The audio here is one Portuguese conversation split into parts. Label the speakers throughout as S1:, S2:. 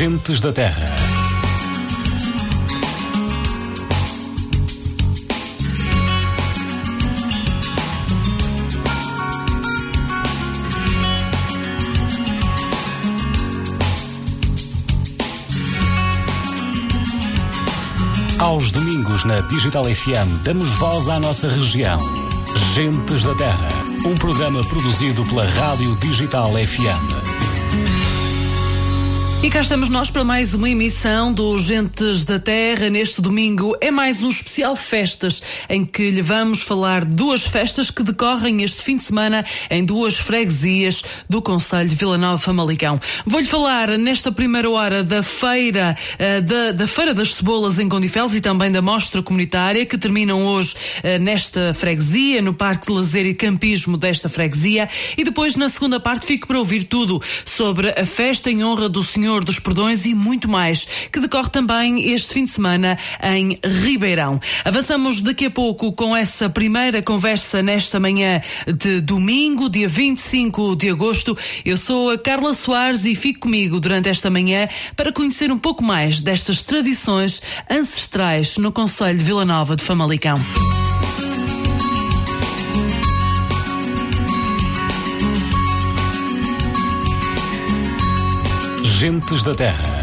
S1: Gentes da Terra. Aos domingos na Digital FM damos voz à nossa região. Gentes da Terra, um programa produzido pela Rádio Digital FM.
S2: E cá estamos nós para mais uma emissão do Gentes da Terra. Neste domingo é mais um especial festas em que lhe vamos falar duas festas que decorrem este fim de semana em duas freguesias do Conselho de Vila Nova Famalicão. Vou-lhe falar nesta primeira hora da feira, uh, da, da, Feira das Cebolas em Condifeles e também da Mostra Comunitária que terminam hoje uh, nesta freguesia, no Parque de Lazer e Campismo desta freguesia. E depois na segunda parte fico para ouvir tudo sobre a festa em honra do Senhor Senhor dos Perdões e muito mais, que decorre também este fim de semana em Ribeirão. Avançamos daqui a pouco com essa primeira conversa nesta manhã de domingo, dia 25 de agosto. Eu sou a Carla Soares e fico comigo durante esta manhã para conhecer um pouco mais destas tradições ancestrais no Conselho de Vila Nova de Famalicão.
S1: Gentes da Terra.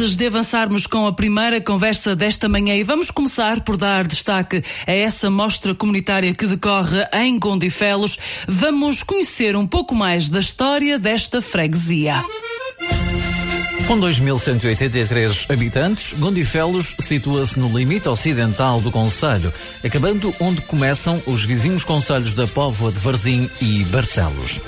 S2: Antes de avançarmos com a primeira conversa desta manhã e vamos começar por dar destaque a essa mostra comunitária que decorre em Gondifelos, vamos conhecer um pouco mais da história desta freguesia.
S3: Com 2.183 habitantes, Gondifelos situa-se no limite ocidental do Conselho, acabando onde começam os vizinhos conselhos da Póvoa de Varzim e Barcelos.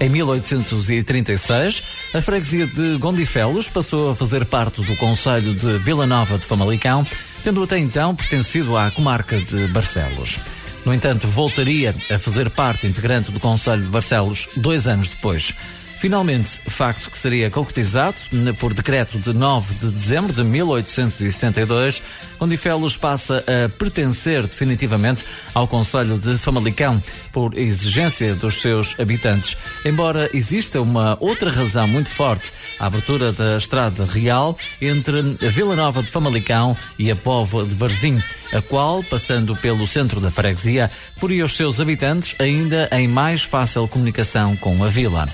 S3: Em 1836, a freguesia de Gondifelos passou a fazer parte do Conselho de Vila Nova de Famalicão, tendo até então pertencido à comarca de Barcelos. No entanto, voltaria a fazer parte integrante do Conselho de Barcelos dois anos depois. Finalmente, facto que seria concretizado por decreto de 9 de dezembro de 1872, Condifelos passa a pertencer definitivamente ao Conselho de Famalicão, por exigência dos seus habitantes. Embora exista uma outra razão muito forte, a abertura da estrada real entre a Vila Nova de Famalicão e a Povo de Varzim, a qual, passando pelo centro da freguesia, poria os seus habitantes ainda em mais fácil comunicação com a vila.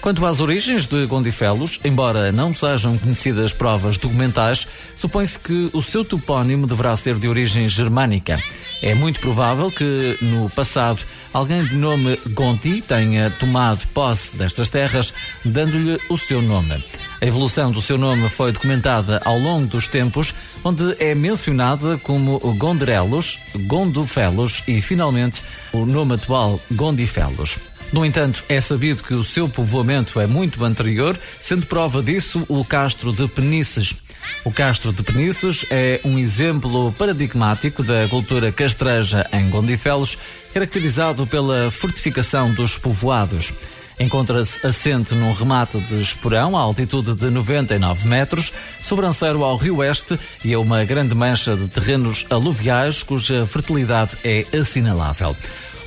S3: Quanto às origens de Gondifelos, embora não sejam conhecidas provas documentais, supõe-se que o seu topónimo deverá ser de origem germânica. É muito provável que, no passado, alguém de nome Gonti tenha tomado posse destas terras, dando-lhe o seu nome. A evolução do seu nome foi documentada ao longo dos tempos, onde é mencionada como Gondrelos, Gondofelos e, finalmente, o nome atual Gondifelos. No entanto, é sabido que o seu povoamento é muito anterior, sendo prova disso o Castro de Penices. O Castro de Penices é um exemplo paradigmático da cultura castreja em Gondifelos, caracterizado pela fortificação dos povoados. Encontra-se assente num remate de esporão à altitude de 99 metros, sobranceiro ao rio oeste e a uma grande mancha de terrenos aluviais cuja fertilidade é assinalável.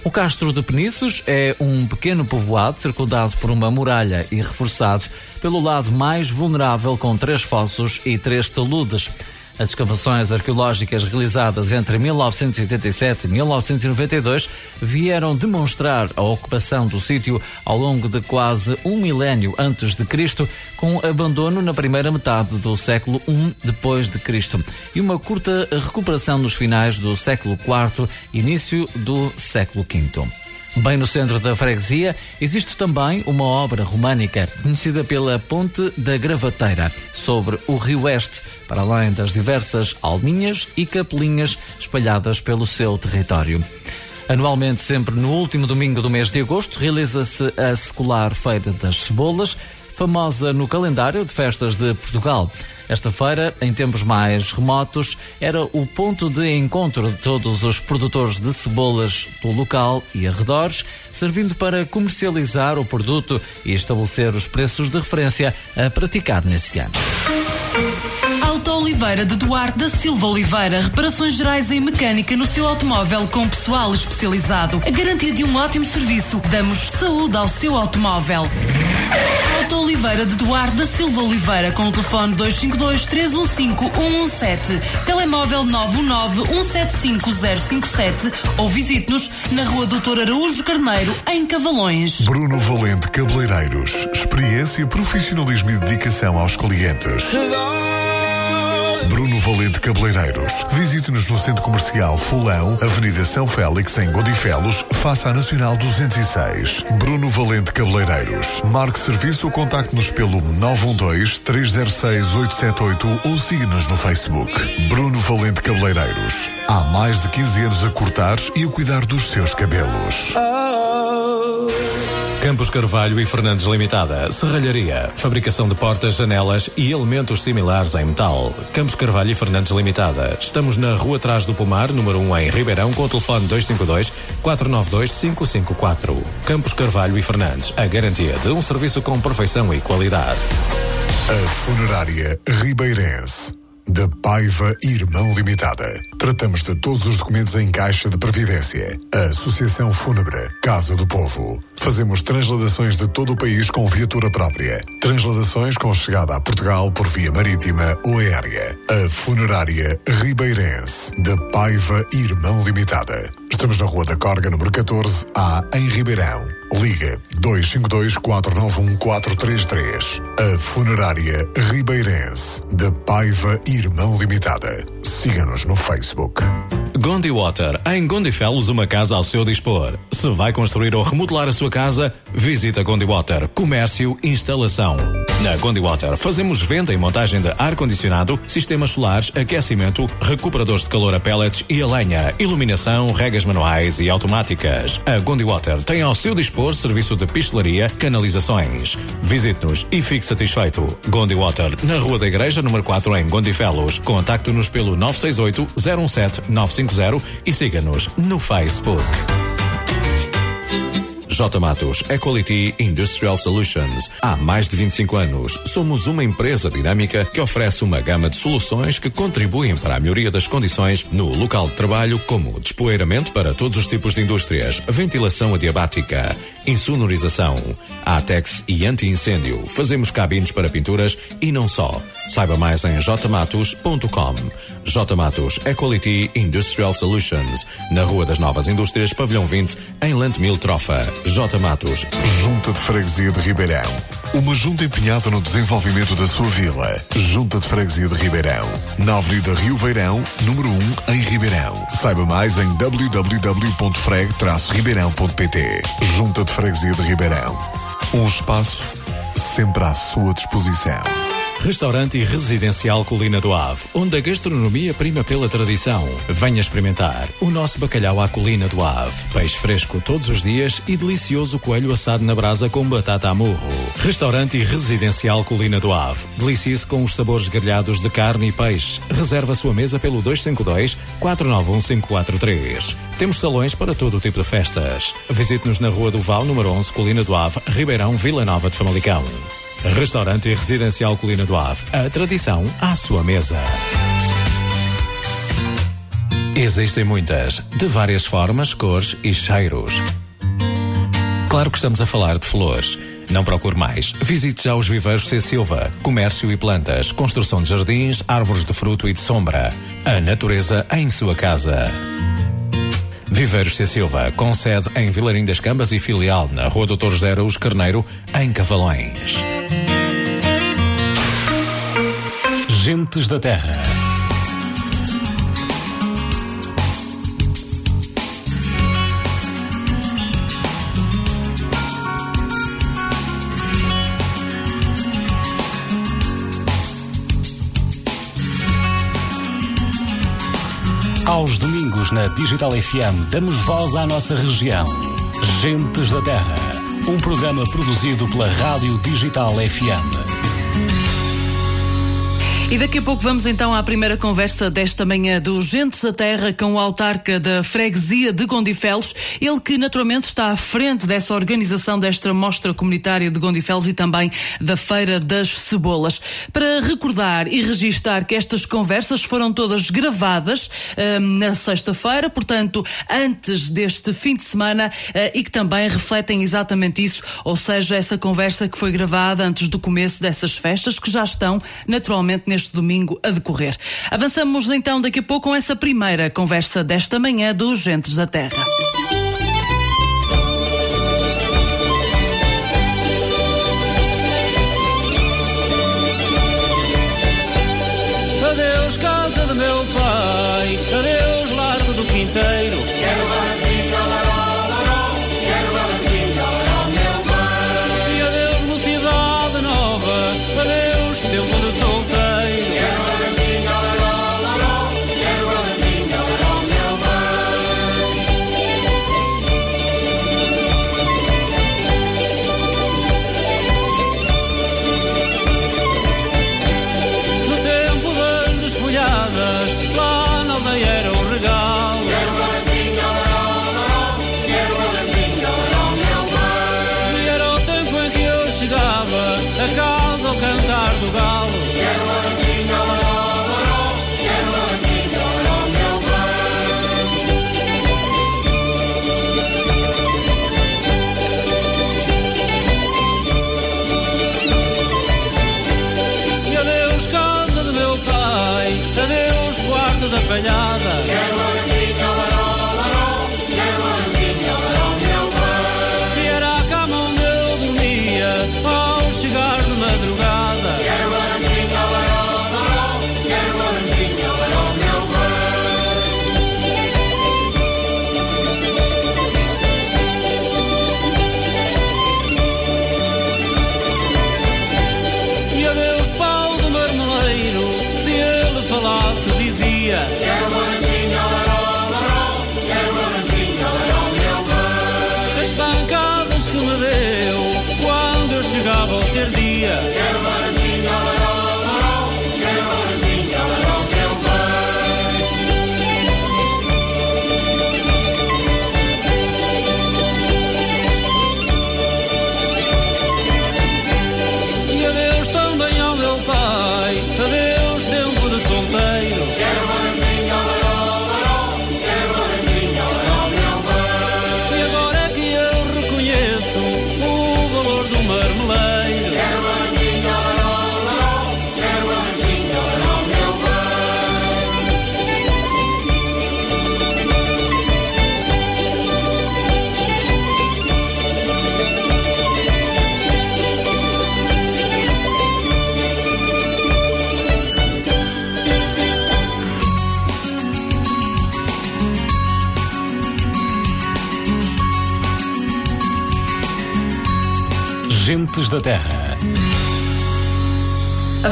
S3: O Castro de Penices é um pequeno povoado circundado por uma muralha e reforçado pelo lado mais vulnerável com três fossos e três taludes. As escavações arqueológicas realizadas entre 1987 e 1992 vieram demonstrar a ocupação do sítio ao longo de quase um milénio antes de Cristo, com abandono na primeira metade do século I depois de Cristo e uma curta recuperação nos finais do século IV, início do século V. Bem no centro da freguesia existe também uma obra românica conhecida pela Ponte da Gravateira, sobre o Rio Oeste, para além das diversas alminhas e capelinhas espalhadas pelo seu território. Anualmente, sempre no último domingo do mês de agosto, realiza-se a secular Feira das Cebolas, famosa no calendário de festas de Portugal. Esta feira, em tempos mais remotos, era o ponto de encontro de todos os produtores de cebolas do local e arredores, servindo para comercializar o produto e estabelecer os preços de referência a praticar nesse ano.
S2: Auto Oliveira de Duarte da Silva Oliveira, reparações gerais em mecânica no seu automóvel com pessoal especializado. A garantia de um ótimo serviço. Damos saúde ao seu automóvel. Auto Oliveira de Duarte da Silva Oliveira com o telefone 252 315 117, telemóvel 919 175 057 ou visite-nos na Rua Doutor Araújo Carneiro, em Cavalões.
S4: Bruno Valente Cabeleireiros. Experiência, profissionalismo e dedicação aos clientes. Bruno Valente Cabeleireiros. Visite-nos no Centro Comercial Fulão, Avenida São Félix, em Godifelos, face à Nacional 206. Bruno Valente Cabeleireiros. Marque serviço ou contacte-nos pelo 912-306-878 ou siga-nos no Facebook. Bruno Valente Cabeleireiros. Há mais de 15 anos a cortar e a cuidar dos seus cabelos.
S1: Campos Carvalho e Fernandes Limitada, Serralharia, fabricação de portas, janelas e elementos similares em metal. Campos Carvalho e Fernandes Limitada. Estamos na Rua Trás do Pomar, número 1 em Ribeirão, com o telefone 252 492 554. Campos Carvalho e Fernandes, a garantia de um serviço com perfeição e qualidade.
S4: A Funerária Ribeirense. Da Paiva Irmão Limitada. Tratamos de todos os documentos em caixa de previdência. Associação Fúnebre Casa do Povo. Fazemos transladações de todo o país com viatura própria. Transladações com chegada a Portugal por via marítima ou aérea. A Funerária Ribeirense. Da Paiva Irmão Limitada. Estamos na Rua da Corga, número 14, A, em Ribeirão. Liga 252 491 433. A Funerária Ribeirense, da Paiva Irmão Limitada. Siga-nos no Facebook.
S5: Gondi Water, em Gondifelos, uma casa ao seu dispor. Se vai construir ou remodelar a sua casa, visita Gondi Water, comércio, instalação. Na Gondi Water fazemos venda e montagem de ar-condicionado, sistemas solares, aquecimento, recuperadores de calor a pellets e a lenha, iluminação, regas manuais e automáticas. A Gondi Water tem ao seu dispor serviço de pistelaria, canalizações. Visite-nos e fique satisfeito. Gondi Water, na Rua da Igreja, número 4, em Gondifelos. Contacte-nos pelo 968 017 950 e siga-nos no Facebook. J. Matos Equality Industrial Solutions. Há mais de 25 anos, somos uma empresa dinâmica que oferece uma gama de soluções que contribuem para a melhoria das condições no local de trabalho, como despoeiramento para todos os tipos de indústrias, ventilação adiabática, insonorização, ATEX e anti-incêndio. Fazemos cabines para pinturas e não só. Saiba mais em jmatos.com. J. Matos Equality Industrial Solutions, na Rua das Novas Indústrias, Pavilhão 20, em Lantemil Trofa. J. Matos.
S4: Junta de Freguesia de Ribeirão. Uma junta empenhada no desenvolvimento da sua vila. Junta de Freguesia de Ribeirão. Na Avenida Rio Veirão, número 1, em Ribeirão. Saiba mais em www.freg-ribeirão.pt. Junta de Freguesia de Ribeirão. Um espaço sempre à sua disposição.
S5: Restaurante e Residencial Colina do Ave, onde a gastronomia prima pela tradição. Venha experimentar o nosso bacalhau à Colina do Ave. Peixe fresco todos os dias e delicioso coelho assado na brasa com batata a murro. Restaurante e Residencial Colina do Ave. Delicie-se com os sabores grelhados de carne e peixe. Reserva a sua mesa pelo 252 491 543. Temos salões para todo o tipo de festas. Visite-nos na Rua do Val, número 11, Colina do Ave, Ribeirão, Vila Nova de Famalicão. Restaurante e Residencial Colina do Ave. A tradição à sua mesa. Existem muitas, de várias formas, cores e cheiros. Claro que estamos a falar de flores. Não procure mais. Visite já os viveiros C. Silva. Comércio e plantas, construção de jardins, árvores de fruto e de sombra. A natureza em sua casa. Viveiros C. Silva, com sede em Vilarim das Cambas e filial na Rua Doutor José Araújo Carneiro, em Cavalões. Gentes da Terra. Aos domingos na Digital FM damos voz à nossa região. Gentes da Terra. Um programa produzido pela Rádio Digital FM.
S2: E daqui a pouco vamos então à primeira conversa desta manhã do Gentes da Terra com o autarca da freguesia de Gondifelos, ele que naturalmente está à frente dessa organização desta mostra comunitária de Gondifelos e também da Feira das Cebolas. Para recordar e registar que estas conversas foram todas gravadas um, na sexta-feira, portanto, antes deste fim de semana uh, e que também refletem exatamente isso, ou seja, essa conversa que foi gravada antes do começo dessas festas que já estão naturalmente neste neste domingo a decorrer. Avançamos então daqui a pouco com essa primeira conversa desta manhã dos Gentes da Terra.
S6: Pai.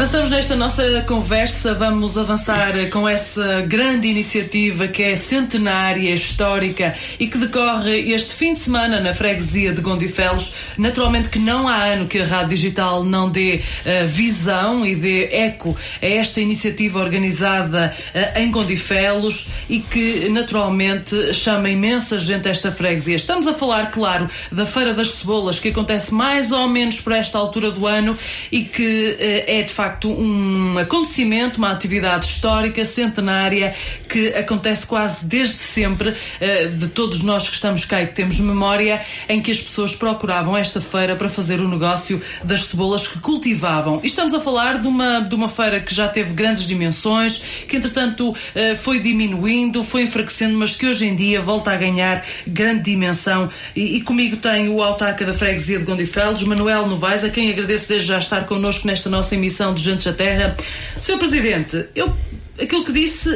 S2: Avançamos nesta nossa conversa, vamos avançar com essa grande iniciativa que é centenária, histórica e que decorre este fim de semana na freguesia de Gondifelos. Naturalmente que não há ano que a Rádio Digital não dê uh, visão e dê eco a esta iniciativa organizada uh, em Gondifelos e que naturalmente chama imensa gente a esta freguesia. Estamos a falar, claro, da Feira das Cebolas que acontece mais ou menos por esta altura do ano e que uh, é de facto um acontecimento, uma atividade histórica, centenária, que acontece quase desde sempre, eh, de todos nós que estamos cá e que temos memória, em que as pessoas procuravam esta feira para fazer o negócio das cebolas que cultivavam. E estamos a falar de uma, de uma feira que já teve grandes dimensões, que entretanto eh, foi diminuindo, foi enfraquecendo, mas que hoje em dia volta a ganhar grande dimensão. E, e comigo tenho o autarca da freguesia de Gondifelos, Manuel Novaes, a quem agradeço desde já estar connosco nesta nossa emissão de Gentes da Terra. Sr. Presidente, eu, aquilo que disse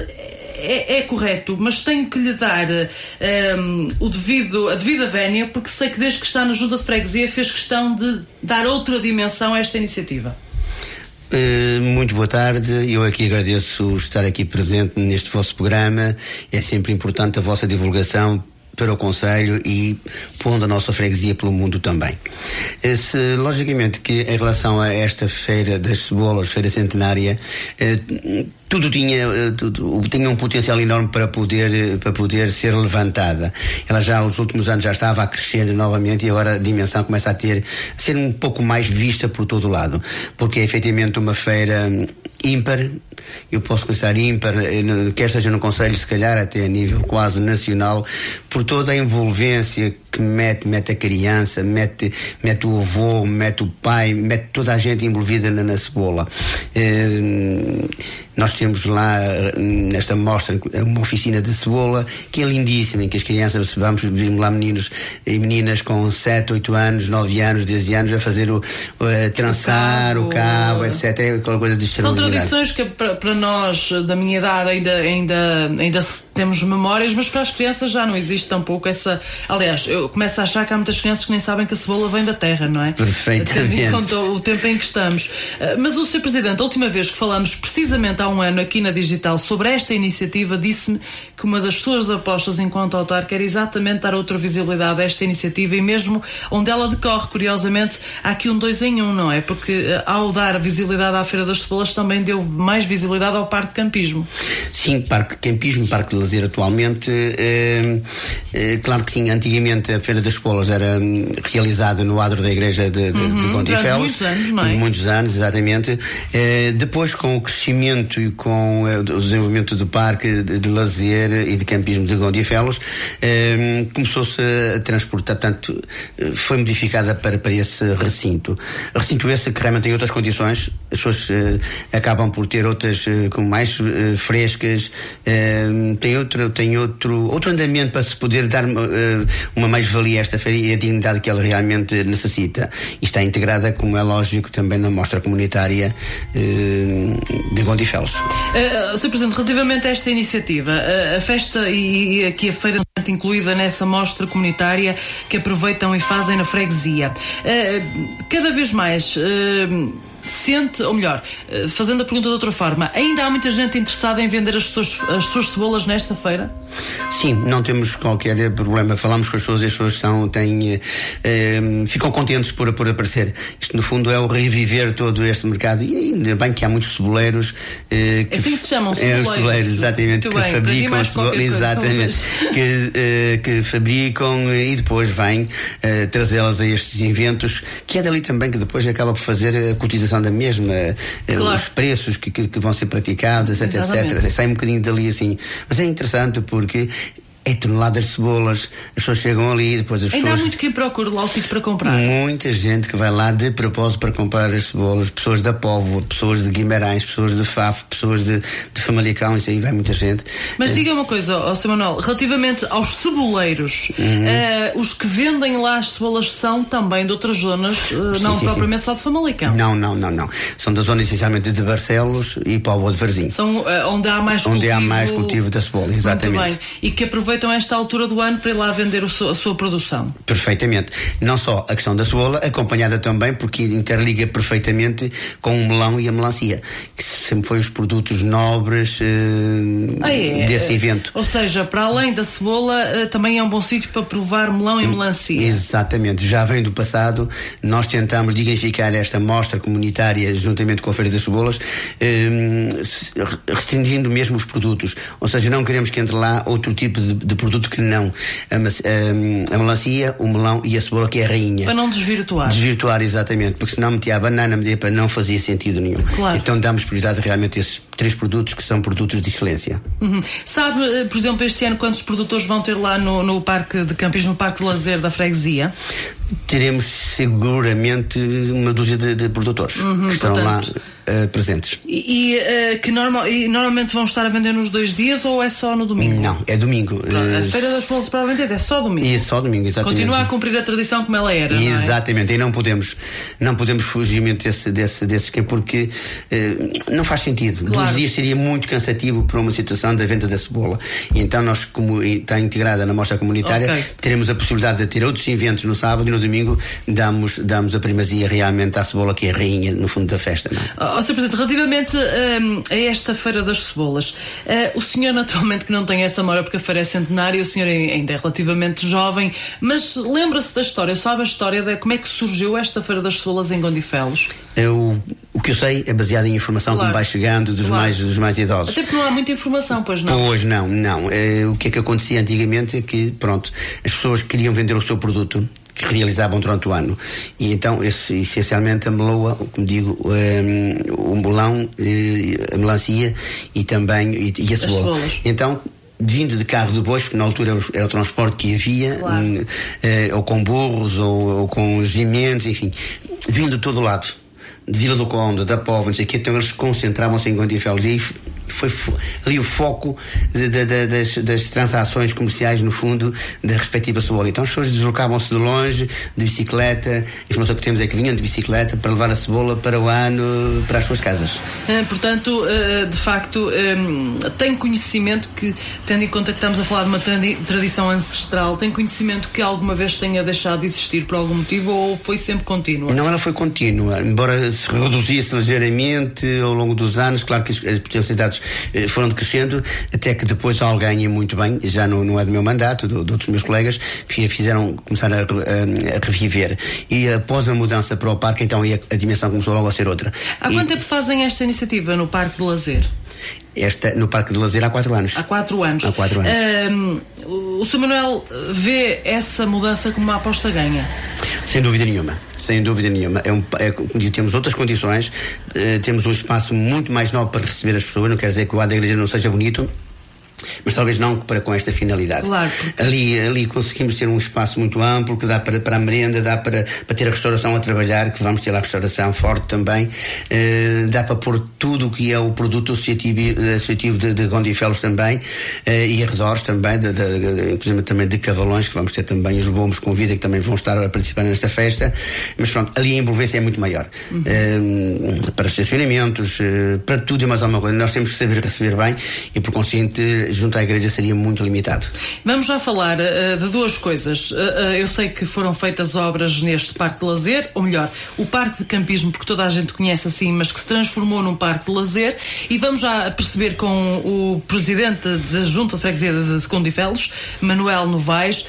S2: é, é, correto, mas tenho que lhe dar um, o devido, a devida vénia, porque sei que desde que está na Junta de Freguesia fez questão de dar outra dimensão a esta iniciativa.
S7: Uh, muito boa tarde, eu aqui agradeço estar aqui presente neste vosso programa. É sempre importante a vossa divulgação para o Conselho e pondo a nossa freguesia pelo mundo também. Se, logicamente que em relação a esta feira das cebolas, feira centenária, eh, tudo tinha, tudo, tinha um potencial enorme para poder, para poder ser levantada. Ela já, nos últimos anos, já estava a crescer novamente e agora a dimensão começa a ter, a ser um pouco mais vista por todo lado. Porque é efetivamente uma feira ímpar, eu posso considerar ímpar, quer seja no Conselho, se calhar até a nível quase nacional, por toda a envolvência que mete, mete a criança, mete, mete o avô, mete o pai, mete toda a gente envolvida na, na cebola. Eh, nós temos lá nesta mostra uma oficina de cebola que é lindíssima, em que as crianças recebamos, vimos lá meninos e meninas com 7, 8 anos, 9 anos, 10 anos a fazer o, o trançar, o cabo, o cabo etc. É aquela coisa de
S2: São tradições que para nós da minha idade ainda, ainda, ainda temos memórias, mas para as crianças já não existe tampouco essa. Aliás, eu começo a achar que há muitas crianças que nem sabem que a cebola vem da terra, não é?
S7: Perfeitamente.
S2: Conta o tempo em que estamos. Mas o Sr. Presidente, a última vez que falamos precisamente há um ano aqui na Digital sobre esta iniciativa, disse-me que uma das suas apostas enquanto autarca era exatamente dar outra visibilidade a esta iniciativa e mesmo onde ela decorre, curiosamente, há aqui um dois em um, não é? Porque ao dar visibilidade à Feira das Cebolas também deu mais visibilidade ao Parque Campismo.
S7: Sim, Parque Campismo, Parque de Lazer atualmente. É, é, claro que sim, antigamente a Feira das Cebolas era realizada no adro da Igreja de, de,
S2: uhum,
S7: de.
S2: Muitos anos, não é?
S7: Muitos anos, exatamente. É, depois, com o crescimento e com o desenvolvimento do Parque de, de Lazer e de Campismo de Gondifelos, começou-se a transportar, portanto, foi modificada para, para esse recinto. Recinto esse que realmente tem outras condições, as pessoas acabam por ter outras como mais frescas, tem outro, tem outro, outro andamento para se poder dar uma mais-valia a esta feira e a dignidade que ela realmente necessita. E está integrada, como é lógico, também na mostra comunitária de Gondifelos.
S2: Uh, Sr. Presidente, relativamente a esta iniciativa, uh, a festa e, aqui a feira incluída nessa mostra comunitária que aproveitam e fazem na freguesia, uh, cada vez mais sente, ou melhor, uh, fazendo a pergunta de outra forma, ainda há muita gente interessada em vender as suas, as suas cebolas nesta feira?
S7: Sim, não temos qualquer problema. Falamos com as pessoas e as pessoas são, têm, eh, ficam contentes por, por aparecer. Isto, no fundo, é o reviver todo este mercado. E ainda bem que há muitos ceboleiros.
S2: Eh, que, é assim que se chamam,
S7: ceboleiros. É, os ceboleiros, exatamente, que bem, fabricam as cebolas. Exatamente. que, eh, que fabricam e depois vêm eh, trazê-las a estes eventos, que é dali também que depois acaba por fazer a cotização da mesma, eh, claro. os preços que, que, que, vão ser praticados, etc, etc. Sai um bocadinho dali assim. Mas é interessante porque é toneladas de cebolas, as pessoas chegam ali depois as
S2: Ainda
S7: pessoas...
S2: há muito quem procura lá o sítio para comprar.
S7: Muita gente que vai lá de propósito para comprar as cebolas, pessoas da Póvoa, pessoas de Guimarães, pessoas de Faf, pessoas de, de Famalicão, isso aí vai muita gente.
S2: Mas é. diga uma coisa, ó, Sr. Manuel, relativamente aos ceboleiros, uhum. uh, os que vendem lá as cebolas são também de outras zonas, uh, não sim, propriamente sim. só de Famalicão?
S7: Não, não, não, não. São da zona essencialmente de Barcelos e Póvoa de Varzim.
S2: São uh, onde há mais
S7: onde
S2: cultivo...
S7: há mais cultivo da cebola, exatamente.
S2: Muito bem. E que aproveitam aproveitam esta altura do ano para ir lá vender a sua produção.
S7: Perfeitamente. Não só a questão da cebola, acompanhada também porque interliga perfeitamente com o melão e a melancia, que sempre foi os produtos nobres uh, ah, é. desse evento.
S2: Ou seja, para além da cebola, uh, também é um bom sítio para provar melão e melancia.
S7: Exatamente. Já vem do passado, nós tentamos dignificar esta mostra comunitária juntamente com a Feira das Cebolas, uh, restringindo mesmo os produtos. Ou seja, não queremos que entre lá outro tipo de, de produto que não. A, a, a, melancia, o melão e a cebola, que é a rainha.
S2: Para não desvirtuar.
S7: Desvirtuar, exatamente. Porque senão metia a banana, metia para não fazia sentido nenhum. Claro. Então damos prioridade realmente a esses três produtos que são produtos de excelência.
S2: Uhum. Sabe, eh, por exemplo, este ano quantos produtores vão ter lá no, no Parque de Campismo, no Parque de Lazer da Freguesia?
S7: Teremos seguramente uma dúzia de, de produtores uhum, que estarão portanto... lá uh, presentes.
S2: E, e uh, que normal, e normalmente vão estar a vender nos dois dias ou é só no domingo?
S7: Não, é domingo.
S2: a eh, Feira das Flores provavelmente é só domingo.
S7: É só domingo, exatamente.
S2: Continua a cumprir a tradição como ela era.
S7: Exatamente,
S2: é?
S7: e não podemos, não podemos fugir desse, desse, desse porque uh, não faz sentido. Claro. Dois dias seria muito cansativo para uma situação da venda da cebola. E então nós, como está integrada na mostra comunitária, okay. teremos a possibilidade de ter outros eventos no sábado e no domingo damos, damos a primazia realmente à cebola que é a rainha no fundo da festa. Não?
S2: É? Oh, Sr. Presidente, relativamente um, a esta Feira das Cebolas, uh, o senhor naturalmente que não tem essa memória porque a feira é centenária, o senhor ainda é relativamente jovem, mas lembra-se da história, sabe a história de como é que surgiu esta Feira das Cebolas em Gondifelos?
S7: Eu, o que eu sei é baseado em informação claro. que me vai chegando dos, claro. mais, dos mais idosos.
S2: Até porque não há muita informação, pois não?
S7: Pois não, não. Uh, o que é que acontecia antigamente é que, pronto, as pessoas queriam vender o seu produto que realizavam durante o ano. E então, esse, essencialmente, a meloa, como digo, um, o melão, eh, a melancia e também e, e a cebola. Então, vindo de carro de bois, porque na altura era o transporte que havia, claro. um, eh, ou com burros, ou, ou com gimentos, enfim, vindo de todo lado de Vila do Conde, da Póvoa, não sei o quê, então eles concentravam-se em Gondifelos. E foi ali o foco de, de, de, das, das, transações comerciais, no fundo, da respectiva cebola. Então as pessoas deslocavam-se de longe, de bicicleta, a informação que temos é que vinham de bicicleta para levar a cebola para o ano, para as suas casas.
S2: Uh, portanto, uh, de facto, um, tem conhecimento que, tendo em conta que estamos a falar de uma tradição ancestral, tem conhecimento que alguma vez tenha deixado de existir por algum motivo ou foi sempre contínua?
S7: Não, ela foi contínua, embora se reduzisse ligeiramente ao longo dos anos, claro que as potencialidades eh, foram decrescendo, até que depois alguém, e muito bem, já não, não é do meu mandato, de, de outros meus colegas, que fizeram começar a, a, a, reviver. E após a mudança para o parque, então a, a dimensão começou logo a ser outra.
S2: Há quanto tempo fazem esta iniciativa no Parque de Lazer?
S7: Esta, no Parque de Lazer há quatro anos.
S2: Há quatro anos.
S7: Há quatro anos.
S2: Um, o Sr. Manuel vê essa mudança como uma aposta ganha?
S7: Sem dúvida nenhuma. Sem dúvida nenhuma. É um, é, temos outras condições, uh, temos um espaço muito mais nobre para receber as pessoas. Não quer dizer que o lado da igreja não seja bonito, mas talvez não para com esta finalidade.
S2: Claro.
S7: Ali, ali conseguimos ter um espaço muito amplo que dá para, para a merenda, dá para, para ter a restauração a trabalhar, que vamos ter lá a restauração forte também, uh, dá para pôr tudo o que é o produto associativo, associativo de, de Gondifelos também, uh, e arredores também, de, de, inclusive também de Cavalões, que vamos ter também os bombos com vida, que também vão estar a participar nesta festa, mas pronto, ali a envolvência é muito maior. Uhum. Uh, para estacionamentos, para tudo e mais alguma coisa. Nós temos que saber receber bem e por consciente junto à igreja seria muito limitado.
S2: Vamos já falar uh, de duas coisas. Uh, uh, eu sei que foram feitas obras neste parque de lazer, ou melhor, o parque de campismo, porque toda a gente conhece assim, mas que se transformou num parque de lazer. E vamos já perceber com o presidente da Junta de Freguesia de Condifelos, Manuel Novaes,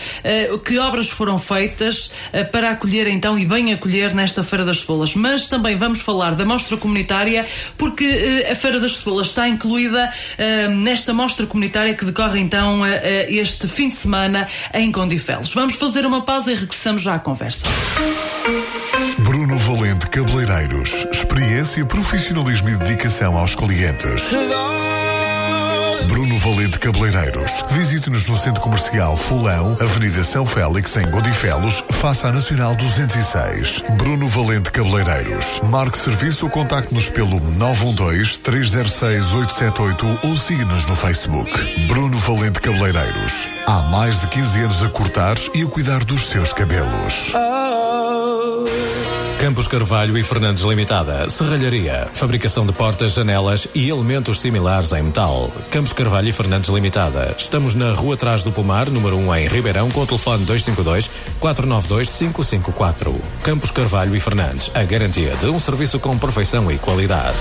S2: que obras foram feitas para acolher então e bem acolher nesta Feira das Cebolas. Mas também vamos falar da mostra comunitária, porque a Feira das Cebolas está incluída nesta mostra comunitária que decorre então este fim de semana em Condifelos. Vamos fazer uma pausa e regressamos já à conversa.
S4: Bruno Valente Cabeleireiros. Experiência, profissionalismo e dedicação aos clientes. Bruno Valente Cabeleireiros. Visite-nos no Centro Comercial Fulão, Avenida São Félix, em Godifelos, face à Nacional 206. Bruno Valente Cabeleireiros. Marque serviço ou contacte-nos pelo 912-306-878 ou siga-nos no Facebook. Bruno Valente Cabeleireiros. Há mais de 15 anos a cortar e a cuidar dos seus cabelos.
S5: Campos Carvalho e Fernandes Limitada. Serralharia. Fabricação de portas, janelas e elementos similares em metal. Campos Carvalho e Fernandes Limitada. Estamos na rua atrás do Pomar, número 1 em Ribeirão, com o telefone 252 492 554. Campos Carvalho e Fernandes. A garantia de um serviço com perfeição e qualidade.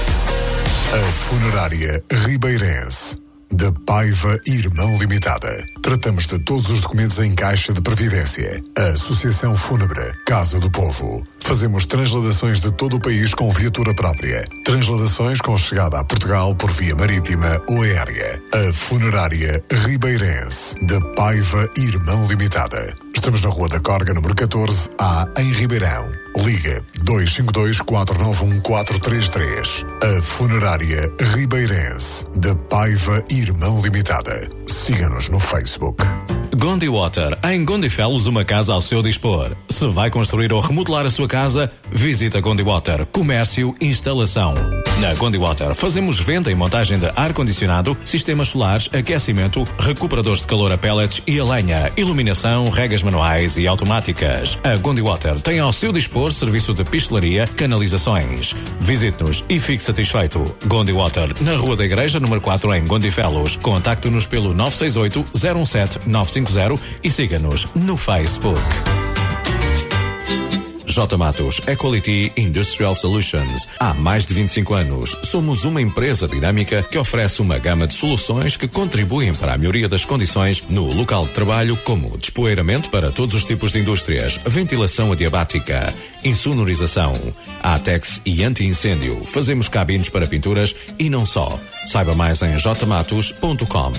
S4: A Funerária Ribeirense da Paiva Irmão Limitada. Tratamos de todos os documentos em caixa de previdência. A Associação Fúnebre Casa do Povo. Fazemos transladações de todo o país com viatura própria. Transladações com chegada a Portugal por via marítima ou aérea. A Funerária Ribeirense da Paiva Irmão Limitada. Estamos na Rua da Corga, número 14, A, em Ribeirão. Liga 252 491 433. A Funerária Ribeirense da Paiva Irmão Limitada. Siga-nos no Facebook.
S5: Gondi Water, em Gondifelos, uma casa ao seu dispor. Se vai construir ou remodelar a sua casa, visita Gondi Water, comércio, instalação. Na Gondi Water fazemos venda e montagem de ar-condicionado, sistemas solares, aquecimento, recuperadores de calor a pellets e a lenha, iluminação, regas manuais e automáticas. A Gondi Water tem ao seu dispor serviço de pistelaria, canalizações. Visite-nos e fique satisfeito. Gondi Water, na Rua da Igreja, número 4, em Gondifelos. Contacte-nos pelo 968 017 950 e siga-nos no Facebook. J Matos Equality Industrial Solutions. Há mais de 25 anos, somos uma empresa dinâmica que oferece uma gama de soluções que contribuem para a melhoria das condições no local de trabalho, como despoeiramento para todos os tipos de indústrias, ventilação adiabática, insonorização, ATEX e anti-incêndio. Fazemos cabines para pinturas e não só. Saiba mais em jmatos.com.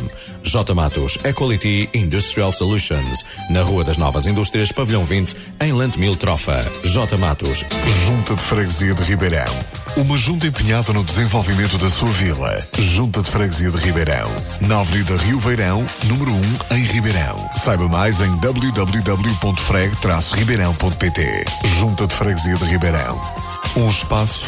S5: J Matos Equality Industrial Solutions, na Rua das Novas Indústrias, Pavilhão 20, em Landmil Trofa. J Matos.
S4: Junta de Freguesia de Ribeirão. Uma junta empenhada no desenvolvimento da sua vila. Junta de Freguesia de Ribeirão. Na Avenida Rio Veirão, número 1, em Ribeirão. Saiba mais em www.freg-ribeirão.pt. Junta de Freguesia de Ribeirão. Um espaço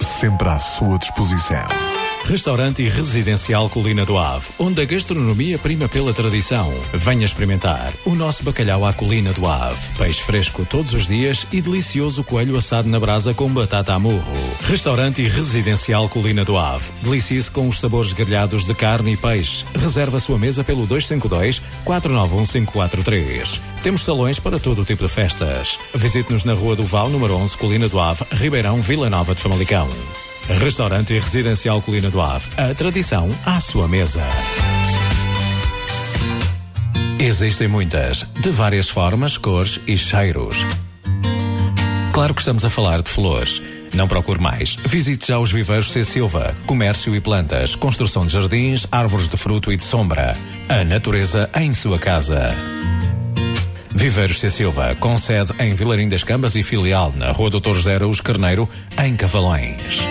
S4: sempre à sua disposição.
S5: Restaurante e Residencial Colina do Ave, onde a gastronomia prima pela tradição. Venha experimentar o nosso bacalhau à Colina do Ave. Peixe fresco todos os dias e delicioso coelho assado na brasa com batata a murro. Restaurante e Residencial Colina do Ave. Delicie-se com os sabores grelhados de carne e peixe. Reserva sua mesa pelo 252 491 543. Temos salões para todo o tipo de festas. Visite-nos na Rua do Val, número 11, Colina do Ave, Ribeirão, Vila Nova de Famalicão. Restaurante e Residencial Colina do Ave. A tradição à sua mesa. Existem muitas, de várias formas, cores e cheiros. Claro que estamos a falar de flores. Não procure mais. Visite já os viveiros C. Silva. Comércio e plantas, construção de jardins, árvores de fruto e de sombra. A natureza em sua casa. Viveiros C. Silva, com sede em Vilarim das Cambas e filial na Rua Doutor José Carneiro, em Cavalões.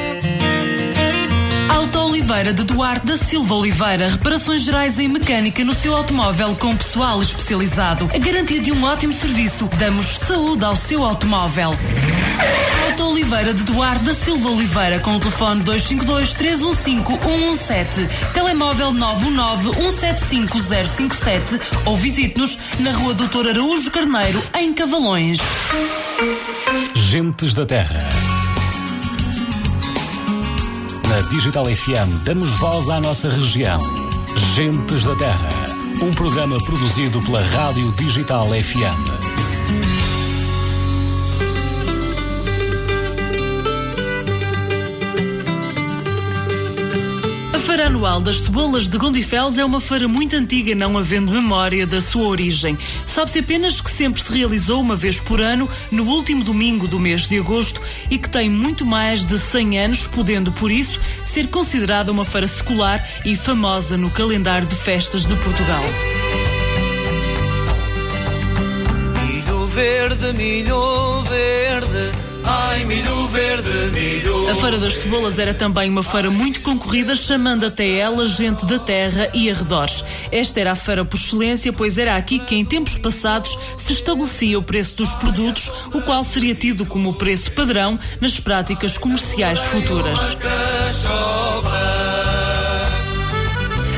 S2: Auto Oliveira de Duarte da Silva Oliveira, reparações gerais em mecânica no seu automóvel com pessoal especializado. A garantia de um ótimo serviço. Damos saúde ao seu automóvel. Auto Oliveira de Duarte da Silva Oliveira com o telefone 252 315 117, telemóvel 919 175 057 ou visite-nos na Rua Doutor Araújo Carneiro, em Cavalões.
S5: Gentes da Terra. Na Digital FM damos voz à nossa região.
S1: Gentes da Terra, um programa produzido pela Rádio Digital FM.
S2: Anual das Cebolas de Gondifels é uma feira muito antiga, não havendo memória da sua origem. Sabe-se apenas que sempre se realizou uma vez por ano, no último domingo do mês de agosto, e que tem muito mais de 100 anos, podendo, por isso, ser considerada uma feira secular e famosa no calendário de festas de Portugal.
S6: Milho verde, milho verde Ai, milho verde, milho.
S2: A Feira das Cebolas era também uma feira muito concorrida, chamando até ela gente da terra e arredores. Esta era a feira por excelência, pois era aqui que em tempos passados se estabelecia o preço dos produtos, o qual seria tido como preço padrão nas práticas comerciais futuras.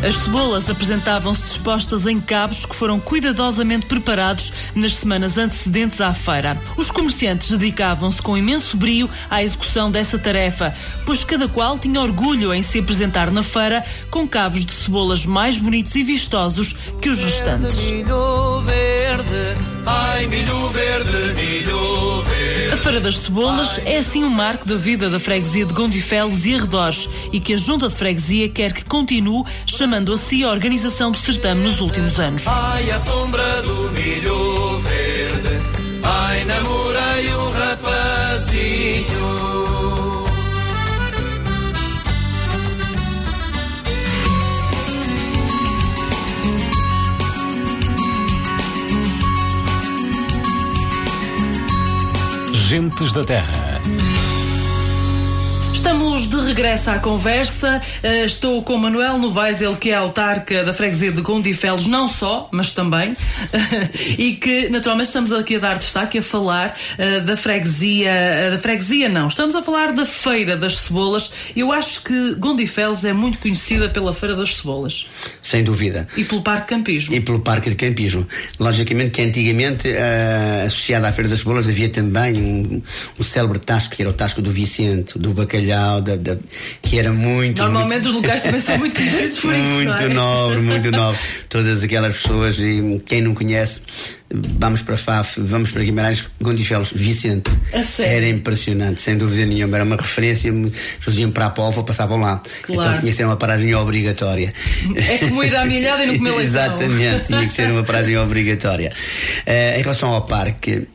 S2: As cebolas apresentavam-se dispostas em cabos que foram cuidadosamente preparados nas semanas antecedentes à feira. Os comerciantes dedicavam-se com imenso brio à execução dessa tarefa, pois cada qual tinha orgulho em se apresentar na feira com cabos de cebolas mais bonitos e vistosos que os restantes.
S6: Milho verde, ai milho verde, milho verde.
S2: A Feira das Cebolas é assim um marco da vida da freguesia de Gondifeles e arredores e que a Junta de Freguesia quer que continue chamando a si a organização do certame nos últimos anos.
S6: Ai, a sombra do milho verde, ai, namorei um rapazinho.
S1: Gentes da Terra.
S2: Estamos de regresso à conversa. Uh, estou com Manuel Novaes, ele que é autarca da freguesia de Gondifeles, não só, mas também. e que, naturalmente, estamos aqui a dar destaque a falar uh, da freguesia. Uh, da freguesia, não. Estamos a falar da Feira das Cebolas. Eu acho que Gondifeles é muito conhecida pela Feira das Cebolas.
S7: Sem dúvida.
S2: E pelo Parque Campismo.
S7: E pelo Parque de Campismo. Logicamente que antigamente, associado à Feira das Cebolas, havia também um, um célebre tasco, que era o tasco do Vicente, do Bacalhau da, da, que era muito.
S2: Normalmente
S7: muito,
S2: os lugares também são muito conhecidos por isso.
S7: Muito
S2: é?
S7: nobre, muito nobre. Todas aquelas pessoas, e quem não conhece, vamos para Faf, vamos para Guimarães, Gondifelos, Vicente. Era impressionante, sem dúvida nenhuma. Era uma referência, as pessoas iam para a Póvoa, passavam lá.
S2: Claro.
S7: Então tinha que ser uma paragem obrigatória.
S2: É como ir à milhada e não comer leitão.
S7: Exatamente, tinha que ser uma paragem obrigatória. Uh, em relação ao parque,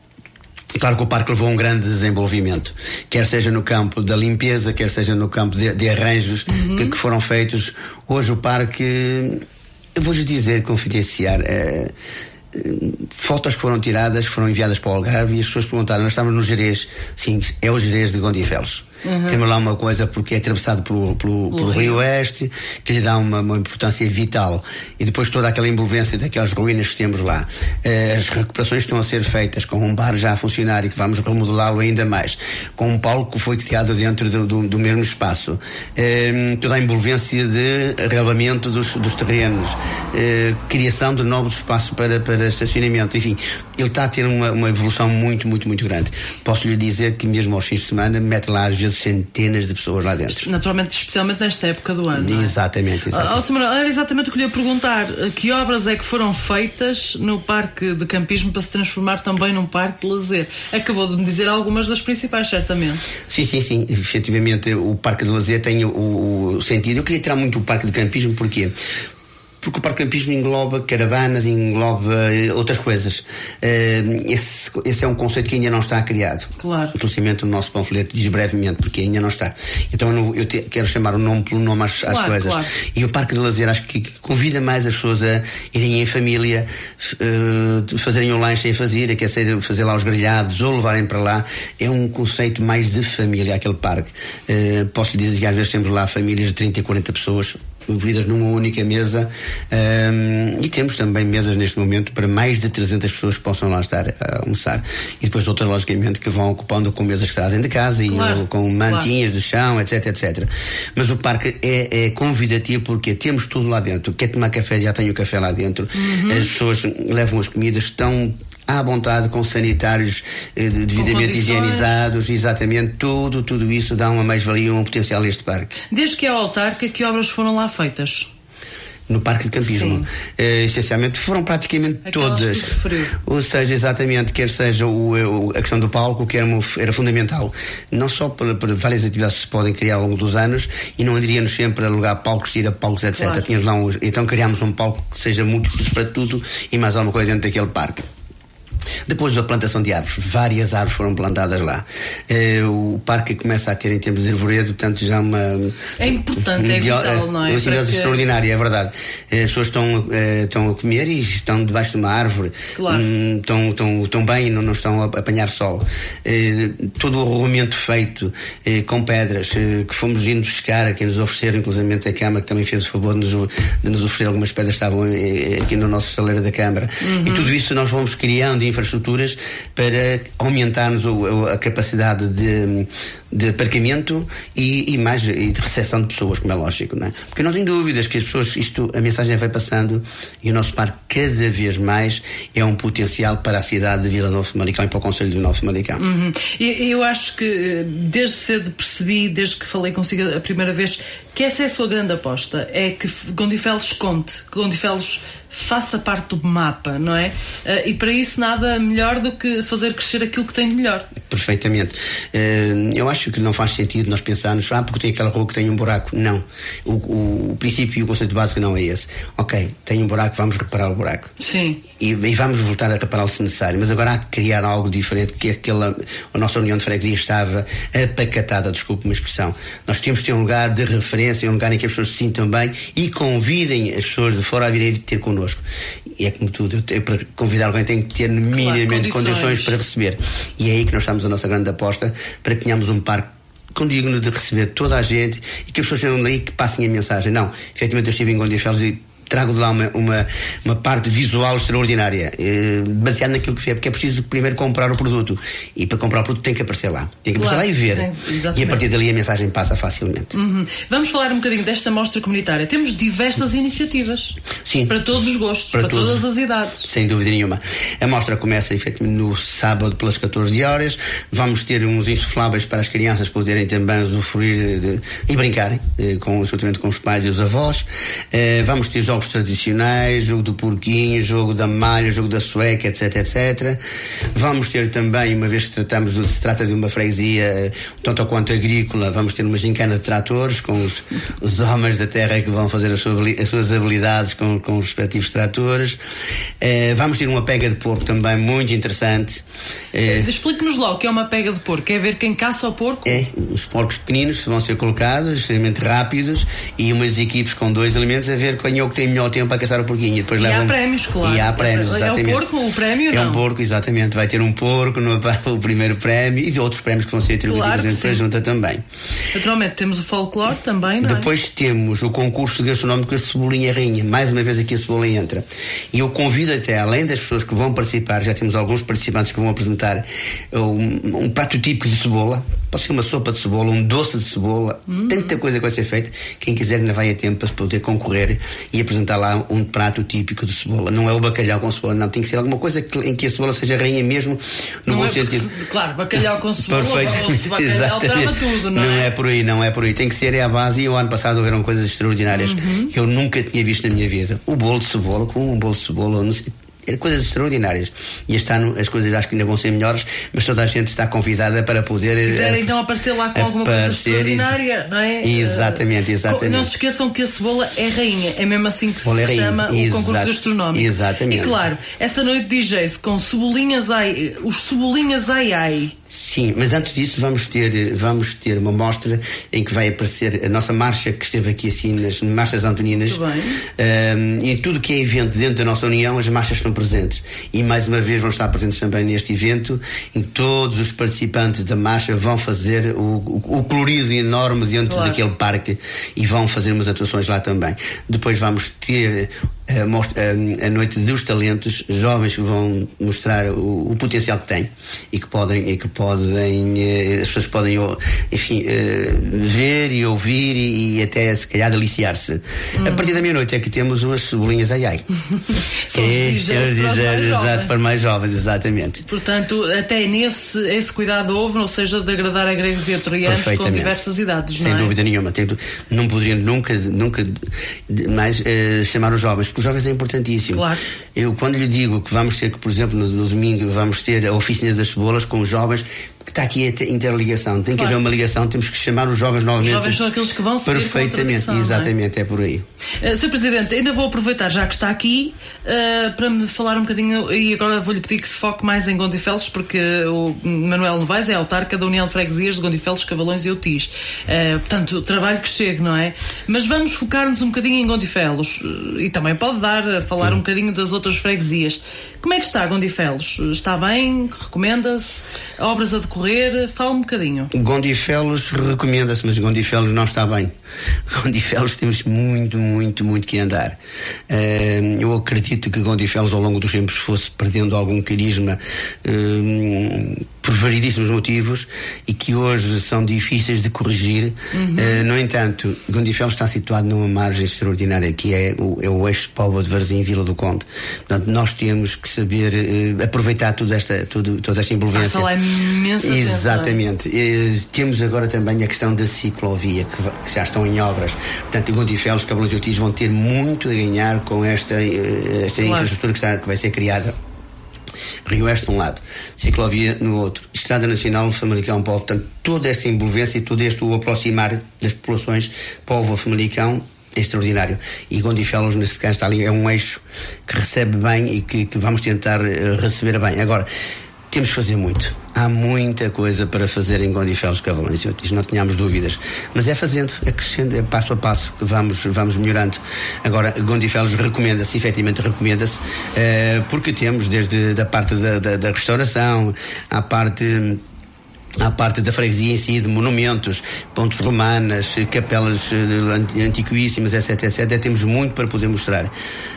S7: Claro que o parque levou um grande desenvolvimento, quer seja no campo da limpeza, quer seja no campo de, de arranjos uhum. que, que, foram feitos. Hoje o parque, eu vou-lhes dizer, confidenciar, é, fotos que foram tiradas foram enviadas para o Algarve e as pessoas perguntaram, nós estamos no Jerez, sim, é o Jerez de Gondifelos. Uhum. Temos lá uma coisa porque é atravessado pelo, pelo, pelo Rio Oeste, que lhe dá uma, uma, importância vital. E depois toda aquela envolvência daquelas ruínas que temos lá. Uh, as recuperações estão a ser feitas com um bar já a funcionar e que vamos remodelá-lo ainda mais. Com um palco que foi criado dentro do, do, do mesmo espaço. Uh, toda a envolvência de arrelamento dos, dos terrenos. Uh, criação de novos espaços para, para estacionamento. Enfim, ele está a ter uma, uma evolução muito, muito, muito grande. Posso lhe dizer que mesmo aos fins de semana mete lá às vezes centenas de pessoas lá dentro.
S2: Naturalmente, especialmente nesta época do ano.
S7: Exatamente, exatamente.
S2: Oh, era exatamente o que lhe ia perguntar. Que obras é que foram feitas no parque de campismo para se transformar também num parque de lazer? Acabou de me dizer algumas das principais, certamente.
S7: Sim, sim, sim. Efetivamente, o parque de lazer tem o, o sentido. Eu queria tirar muito o parque de campismo, porquê? Porque o parque campismo engloba caravanas, engloba eh, outras coisas. Eh, esse, esse, é um conceito que ainda não está criado.
S2: Claro.
S7: Inclusive o nosso panfleto diz brevemente, porque ainda não está. Então eu, eu te, quero chamar o nome pelo nome às, às
S2: claro,
S7: coisas.
S2: Claro.
S7: E o parque de lazer acho que convida mais as pessoas a irem em família, uh, fazerem um lanche em fazer, quer ser fazer lá os grelhados ou levarem para lá. É um conceito mais de família aquele parque. Uh, posso lhe dizer que às vezes temos lá famílias de 30 e 40 pessoas movidas numa única mesa um, e temos também mesas neste momento para mais de 300 pessoas que possam lá estar a almoçar e depois outras logicamente que vão ocupando com mesas que trazem de casa
S2: claro,
S7: e com mantinhas
S2: claro.
S7: do chão, etc, etc. Mas o parque é, é, convidativo porque temos tudo lá dentro. Quer tomar café, já tem o café lá dentro. Uhum. As pessoas levam as comidas, estão à vontade, com sanitários eh, devidamente higienizados, exatamente, tudo, tudo isso dá uma mais-valia, um potencial a este parque.
S2: Desde que é autarca, que obras foram lá feitas?
S7: no parque de campismo. Uh, essencialmente foram praticamente
S2: Aquelas
S7: todas. Ou seja, exatamente, quer seja o, o- a questão do palco, que era, era fundamental. Não só por, por várias atividades que se podem criar ao longo dos anos e não andaríamos sempre a alugar palcos, ir a palcos, etc.
S2: Claro.
S7: Tínhamos lá uns- então criámos um palco que seja múltiplos para tudo e mais alguma coisa dentro daquele parque. Depois da plantação de árvores, várias árvores foram plantadas lá. Eh, o parque começa a ter, em termos de arvoredo, portanto, já uma.
S2: É importante, é
S7: bio-
S2: vital, não é?
S7: Uma simbiose
S2: que-
S7: extraordinária, é verdade. Eh, As pessoas estão, eh, estão a comer e estão debaixo de uma árvore.
S2: Claro.
S7: Hum, estão, estão, estão bem e não, não estão a apanhar sol. Todo o arruamento feito com pedras que fomos indo buscar, a quem nos ofereceram, inclusive a Câmara, que também fez o favor de nos, de nos oferecer algumas pedras que estavam aqui no nosso estaleiro da Câmara. E tudo isso nós vamos criando infraestruturas para aumentarmos a capacidade de, de aparcamento e, e mais e de recepção de pessoas, como é lógico, não é? Porque não tenho dúvidas que as pessoas, isto, a mensagem vai passando e o nosso parque cada vez mais é um potencial para a cidade de Vila Nova Famalicão e para o Conselho de Vila Nova Famalicão.
S2: Uhum. Eu acho que eh, desde cedo percebi, desde que falei consigo a primeira vez, que essa é a sua grande aposta. É que Gondifelos conte, que Gondifelos faça parte do mapa, não é? Eh, E para isso nada melhor do que fazer crescer aquilo que tem de melhor.
S7: Perfeitamente. Eh, eu acho que não faz sentido nós pensarmos, ah, porque tem aquela rua que tem um buraco. Não. O, o, o princípio e o conceito básico não é esse. Ok, tem um buraco, vamos reparar o buraco.
S2: Sim.
S7: E, e vamos voltar a repará-lo se necessário. Mas agora há que criar algo diferente, que aquela, a nossa União de Freguesia estava apacatada, desculpe uma expressão. Nós temos de ter um lugar de referência, um lugar em que as pessoas se sintam bem e convidem as pessoas de fora a virem ter connosco. E é como tudo, eu tenho- para convidar alguém tem que ter minimamente
S2: condições.
S7: condições para receber. E é aí que nós estamos a nossa grande aposta para que tenhamos um parque condigno de receber toda a gente e que as pessoas chegam daí que passem a mensagem. Não, efetivamente eu estive em Gondifelos e trago de lá uma, uma, uma parte visual extraordinária, eh, baseada naquilo que é, porque é preciso primeiro comprar o produto. E para comprar o produto tem que aparecer lá. Tem que
S2: Claro,
S7: aparecer lá e ver.
S2: sim,
S7: e a partir dali a mensagem passa facilmente.
S2: Uhum. Vamos falar um bocadinho desta mostra comunitária. Temos diversas iniciativas.
S7: Sim.
S2: Para todos os gostos, para,
S7: Para todos.
S2: todas as idades.
S7: Sem dúvida nenhuma. A mostra começa efetivamente no sábado pelas 14 horas. Vamos ter uns insufláveis para as crianças poderem também usufruir de- e brincarem, eh, com, juntamente com os pais e os avós. Eh, vamos ter jogos tradicionais, jogo do porquinho, jogo da malha, jogo da sueca, etc, etc. Vamos ter também, uma vez que tratamos de, se trata de uma freguesia eh, tanto quanto agrícola, vamos ter uma gincana de tratores com os, os homens da terra que vão fazer as, sua habili- as suas habilidades com, com os respectivos tratores. Eh, vamos ter uma pega de porco também muito interessante. Eh,
S2: Explique-nos lá o que é uma pega de porco. É ver quem caça o porco?
S7: é, os porcos pequeninos vão ser colocados, extremamente rápidos, e umas equipes com dois elementos a ver quem é o que tem melhor tempo para caçar o porquinho. E, depois
S2: E há
S7: levam...
S2: prémios, claro.
S7: E há prémios,
S2: É o porco o prémio,
S7: É
S2: não?
S7: um porco, exatamente. Vai ter um porco no o primeiro prémio e de outros prémios que vão ser atribuídos
S2: Claro
S7: entre a junta também.
S2: Naturalmente temos o folclore também, não é?
S7: Depois temos o concurso gastronómico A Cebolinha Rainha. Mais uma vez aqui a cebola entra. E eu convido até, além das pessoas que vão participar, já temos alguns participantes que vão apresentar um, um prato típico de cebola. Pode ser uma sopa de cebola, um doce de cebola. Tanta coisa que vai ser feita. Quem quiser ainda vai a tempo para poder concorrer e apresentar lá um prato típico de cebola. Não é o bacalhau com cebola, não. Tem que ser alguma coisa que- em que a cebola seja rainha mesmo, no
S2: Não
S7: bom
S2: é
S7: sentido.
S2: se- claro, bacalhau com cebola,
S7: Perfeito.
S2: bacalhau
S7: Exatamente.
S2: trava tudo, não,
S7: é?
S2: é?
S7: por aí, não é por aí. Tem que ser é a base. E o ano passado houveram coisas extraordinárias
S2: Uhum.
S7: que eu nunca tinha visto na minha vida. O bolo de cebola, com um bolo de cebola, não sei, coisas extraordinárias. E este ano as coisas acho que ainda vão ser melhores, mas toda a gente está convidada para poder.
S2: Se quiser
S7: eh,
S2: então aparecer lá com alguma coisa extraordinária, não é?
S7: Exatamente,
S2: Eh,
S7: exatamente.
S2: Não se esqueçam que a cebola é rainha, é mesmo assim que
S7: é
S2: se
S7: rainha,
S2: chama o
S7: exato,
S2: concurso gastronómico.
S7: exatamente.
S2: E claro, essa noite DJ-se com cebolinhas ai, os cebolinhas ai ai.
S7: Sim, mas antes disso vamos ter, vamos ter uma mostra em que vai aparecer a nossa marcha que esteve aqui assim nas marchas antoninas. E em tudo que é evento dentro da nossa União, as marchas estão presentes. E mais uma vez vão estar presentes também neste evento, em que todos os participantes da marcha vão fazer o, o, o colorido enorme dentro
S2: Claro.
S7: daquele parque e vão fazer umas atuações lá também. Depois vamos ter a, noite dos talentos, jovens que vão mostrar o, o, potencial que têm e que podem, e que podem eh, as pessoas podem, enfim, eh, ver e ouvir e, e até se calhar deliciar-se. Hum. A partir da meia-noite é que temos umas cebolinhas ai ai.
S2: que é, dizer,
S7: exato, para mais jovens, exatamente.
S2: Portanto, até nesse esse cuidado houve, ou seja, de agradar a gregos e a troianos com diversas idades,
S7: Sem
S2: não
S7: é? dúvida nenhuma. Não poderia nunca, nunca mais uh, chamar os jovens porque os jovens é importantíssimo.
S2: Claro.
S7: Eu, quando lhe digo que vamos ter, que, por exemplo, no, no domingo, vamos ter a oficina das cebolas com os jovens, que está aqui a interligação, tem claro. que haver uma ligação, temos que chamar os jovens novamente. Os
S2: jovens são aqueles que vão seguir
S7: Perfeitamente, exatamente, é? é? por aí.
S2: Uh, Sr. Presidente, ainda vou aproveitar, já que está aqui, uh, para me falar um bocadinho, e agora vou-lhe pedir que se foque mais em Gondifeles, porque o Manuel Novaes é autarca da União de Freguesias de Gondifeles, Cavalões e Otis. Uh, portanto, o trabalho que chegue, não é? Mas vamos focar-nos um bocadinho em Gondifeles, e também pode dar a falar Sim. um bocadinho das outras freguesias. Como é que está Gondifeles? Está bem? Recomenda-se? Obras a decorrer? Fala um bocadinho.
S7: Gondifeles recomenda-se, mas Gondifeles não está bem. Gondifeles temos muito, muito, muito que andar. Uh, eu acredito que Gondifeles ao longo dos tempos fosse perdendo algum carisma. Uh, por variedíssimos motivos e que hoje são difíceis de corrigir. Uhum. Uh, no entanto, Gondifeles está situado numa margem extraordinária que é o, é o eixo Póvoa de Varzim Vila do Conde. Portanto, nós temos que saber uh, aproveitar toda esta, tudo, toda esta envolvência.
S2: Passa imensa é?
S7: Exatamente. Uh, temos agora também a questão da ciclovia, que, que já estão em obras. Portanto, Gondifeles, Cabalões e Otis vão ter muito a ganhar com esta, esta claro. infraestrutura que, está, que vai ser criada. Rio Oeste um lado, ciclovia no outro, Estrada Nacional Famalicão Povo, portanto, toda esta envolvência, todo este o aproximar das populações povo Famalicão é extraordinário. E Gondifelos, nesse caso, está ali, é um eixo que recebe bem e que, que vamos tentar uh, receber bem. Agora, temos que fazer muito. Há muita coisa para fazer em Gondifelos, Cavalões Otis, não tenhamos dúvidas. Mas é fazendo, é crescendo, é passo a passo que vamos, vamos melhorando. Agora, Gondifelos recomenda-se, efetivamente recomenda-se, uh, porque temos desde a parte da, da, da restauração, à parte à parte da freguesia em si, de monumentos, pontos romanas, capelas eh, antiquíssimas, etc, etc, temos muito para poder mostrar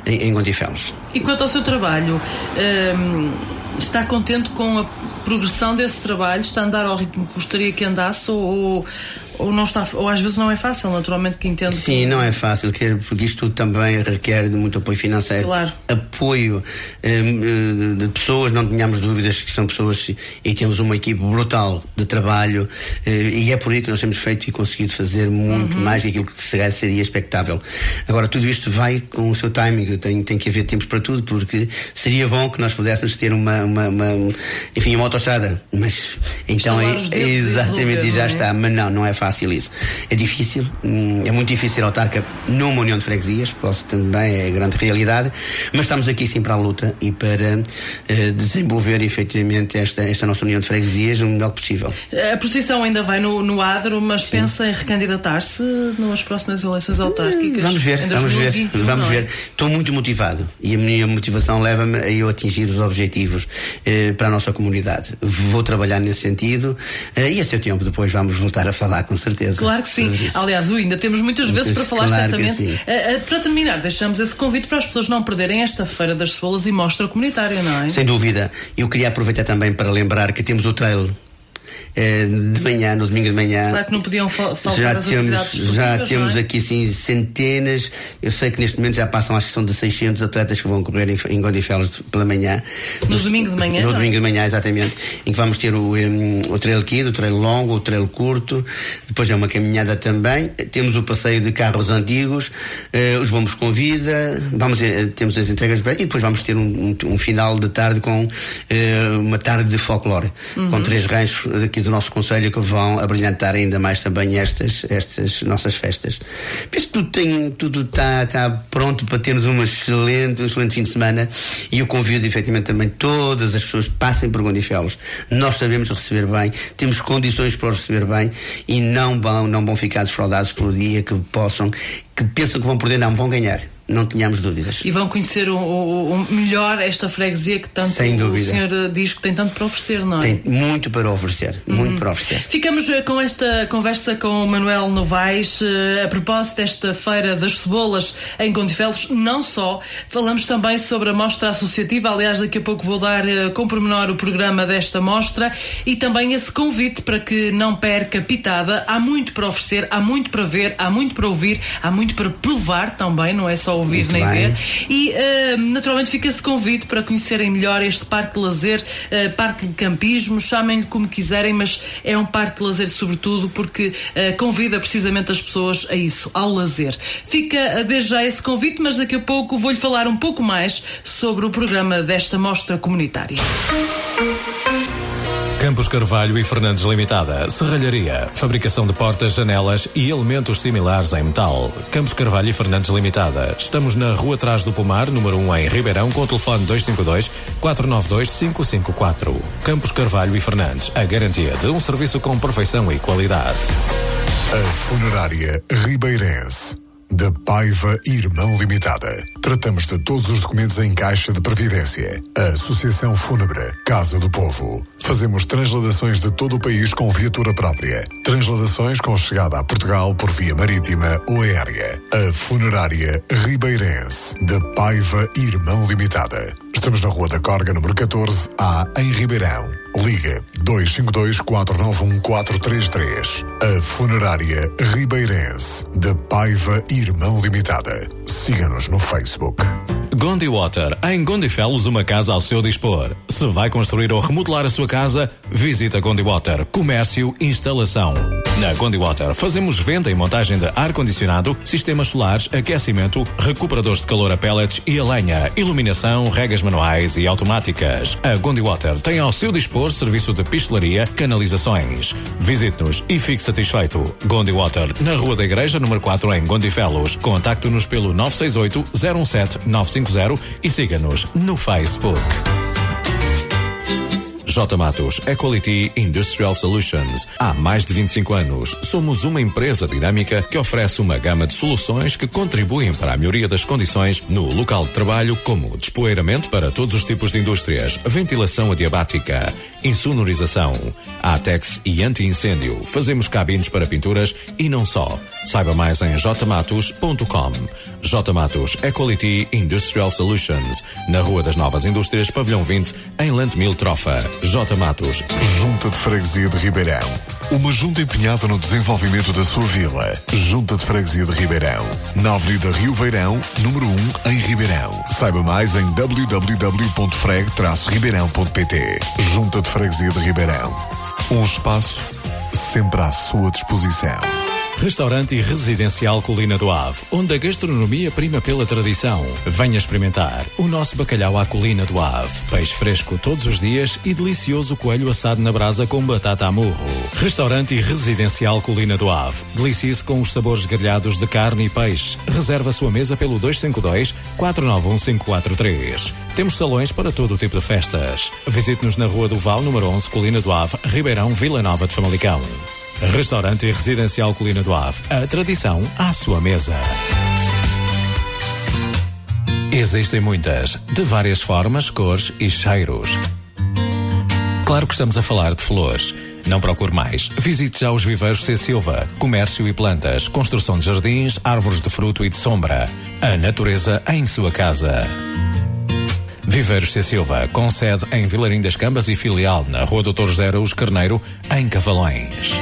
S7: em, em Gondifelos.
S2: E quanto ao seu trabalho, um, está contente com a progressão desse trabalho? Está a andar ao ritmo que gostaria que andasse ou, ou não está ou às vezes não é fácil naturalmente que entendo
S7: sim
S2: que...
S7: não é fácil porque isto também requer de muito apoio financeiro
S2: claro.
S7: apoio um, de pessoas não tenhamos dúvidas que são pessoas e temos uma equipe brutal de trabalho uh, e é por aí que nós temos feito e conseguido fazer muito uhum. mais do que seria expectável agora tudo isto vai com o seu timing tem, tem que haver tempos para tudo porque seria bom que nós pudéssemos ter uma, uma, uma enfim uma autoestrada mas então é, exatamente e já é? está mas não não é fácil isso. É difícil, hum, é muito difícil autarca numa união de freguesias, posso também, é grande realidade, mas estamos aqui sim para a luta e para uh, desenvolver efetivamente esta, esta nossa união de freguesias o melhor possível.
S2: A procissão ainda vai no, no Adro, mas sim. pensa em recandidatar-se nas próximas eleições autárquicas?
S7: Vamos ver, vamos ver, vamos é? ver. Estou muito motivado e a minha motivação leva-me a eu atingir os objetivos uh, para a nossa comunidade. Vou trabalhar nesse sentido uh, e a seu tempo depois vamos voltar a falar com certeza.
S2: Claro que sim. Aliás, ainda temos muitas vezes para falar claro certamente. Uh, uh, para terminar, deixamos esse convite para as pessoas não perderem esta Feira das Cebolas e Mostra Comunitária, não é?
S7: Sem dúvida. Eu queria aproveitar também para lembrar que temos o trail eh, de manhã, no domingo de manhã.
S2: Claro que não podiam faltar
S7: já temos, Já é? temos é? aqui assim centenas, eu sei que neste momento já passam, acho que são de 600 atletas que vão correr em, em Godifelos pela manhã.
S2: No domingo de manhã?
S7: No domingo de manhã, exatamente. Em que vamos ter o, um, o trail kid, o trail longo, o trail curto, depois é uma caminhada também. Temos o passeio de carros antigos, uh, os bombos com vida, vamos, uh, temos as entregas de e depois vamos ter um, um, um final de tarde com uh, uma tarde de folclore, uhum. com três ranchos aqui do nosso Conselho que vão abrilhantar ainda mais também estas, estas nossas festas. Penso que tudo tem, tudo está, está pronto para termos uma excelente, um excelente fim de semana e eu convido efetivamente também todas as pessoas que passem por Gondifelos. Nós sabemos receber bem, temos condições para receber bem e não vão, não vão ficar defraudados pelo dia que possam que pensam que vão perder, não, vão ganhar. Não tínhamos dúvidas.
S2: E vão conhecer o, o, o melhor esta freguesia que tanto
S7: Sem dúvida.
S2: o senhor diz que tem tanto para oferecer, não é?
S7: Tem muito para oferecer, muito para oferecer.
S2: Ficamos eh, com esta conversa com o Manuel Novaes eh, a propósito desta Feira das Cebolas em Gondifelos. Não só, falamos também sobre a mostra associativa. Aliás, daqui a pouco vou dar eh, com pormenor o programa desta mostra e também esse convite para que não perca pitada. Há muito para oferecer, há muito para ver, há muito para ouvir, há muito para provar também, não é só ouvir
S7: Muito
S2: nem
S7: bem.
S2: ver. E eh, naturalmente fica esse convite para conhecerem melhor este parque de lazer, eh, parque de campismo, chamem-lhe como quiserem, mas é um parque de lazer sobretudo porque eh, convida precisamente as pessoas a isso, ao lazer. Fica desde já esse convite, mas daqui a pouco vou-lhe falar um pouco mais sobre o programa desta mostra comunitária.
S5: Campos Carvalho e Fernandes Limitada, Serralharia, fabricação de portas, janelas e elementos similares em metal. Campos Carvalho e Fernandes Limitada. Estamos na Rua Atrás do Pomar, número 1 em Ribeirão, com o telefone 252 492 554. Campos Carvalho e Fernandes, a garantia de um serviço com perfeição e qualidade.
S4: A Funerária Ribeirense. Da Paiva Irmão Limitada. Tratamos de todos os documentos em caixa de previdência. A Associação Fúnebre Casa do Povo. Fazemos transladações de todo o país com viatura própria. Transladações com chegada a Portugal por via marítima ou aérea. A Funerária Ribeirense. Da Paiva Irmão Limitada. Estamos na Rua da Corga, número 14, A, em Ribeirão. Liga 252 491 433. A Funerária Ribeirense. Da Paiva Irmão Limitada. Siga-nos no Facebook.
S5: Gondi Water, em Gondifelos, uma casa ao seu dispor. Se vai construir ou remodelar a sua casa, visita Gondi Water, comércio, instalação. Na Gondi Water fazemos venda e montagem de ar-condicionado, sistemas solares, aquecimento, recuperadores de calor a pellets e a lenha, iluminação, regas manuais e automáticas. A Gondi Water tem ao seu dispor serviço de pistelaria, canalizações. Visite-nos e fique satisfeito. Gondi Water, na Rua da Igreja, número 4, em Gondifelos. Contacte-nos pelo 968 017 950 e siga-nos no Facebook. J Matos Equality Industrial Solutions. Há mais de 25 anos, somos uma empresa dinâmica que oferece uma gama de soluções que contribuem para a melhoria das condições no local de trabalho, como despoeiramento para todos os tipos de indústrias, ventilação adiabática, insonorização, ATEX e anti-incêndio. Fazemos cabines para pinturas e não só. Saiba mais em jmatos.com. J Matos Equality Industrial Solutions, na Rua das Novas Indústrias, Pavilhão 20, em Lantemil Trofa. J Matos.
S4: Junta de Freguesia de Ribeirão. Uma junta empenhada no desenvolvimento da sua vila. Junta de Freguesia de Ribeirão. Na Avenida Rio Veirão, número 1, em Ribeirão. Saiba mais em www.freg-ribeirão.pt. Junta de Freguesia de Ribeirão. Um espaço sempre à sua disposição.
S5: Restaurante e Residencial Colina do Ave, onde a gastronomia prima pela tradição. Venha experimentar o nosso bacalhau à Colina do Ave. Peixe fresco todos os dias e delicioso coelho assado na brasa com batata a murro. Restaurante e Residencial Colina do Ave. Delicie-se com os sabores grelhados de carne e peixe. Reserva a sua mesa pelo 252 491 543. Temos salões para todo o tipo de festas. Visite-nos na Rua do Val, número 11, Colina do Ave, Ribeirão, Vila Nova de Famalicão. Restaurante e Residencial Colina do Ave. A tradição à sua mesa. Existem muitas, de várias formas, cores e cheiros. Claro que estamos a falar de flores. Não procure mais. Visite já os viveiros C. Silva. Comércio e plantas, construção de jardins, árvores de fruto e de sombra. A natureza em sua casa. Viveiros C. Silva, com sede em Vilarim das Cambas e filial na Rua Doutor José Carneiro, em Cavalões.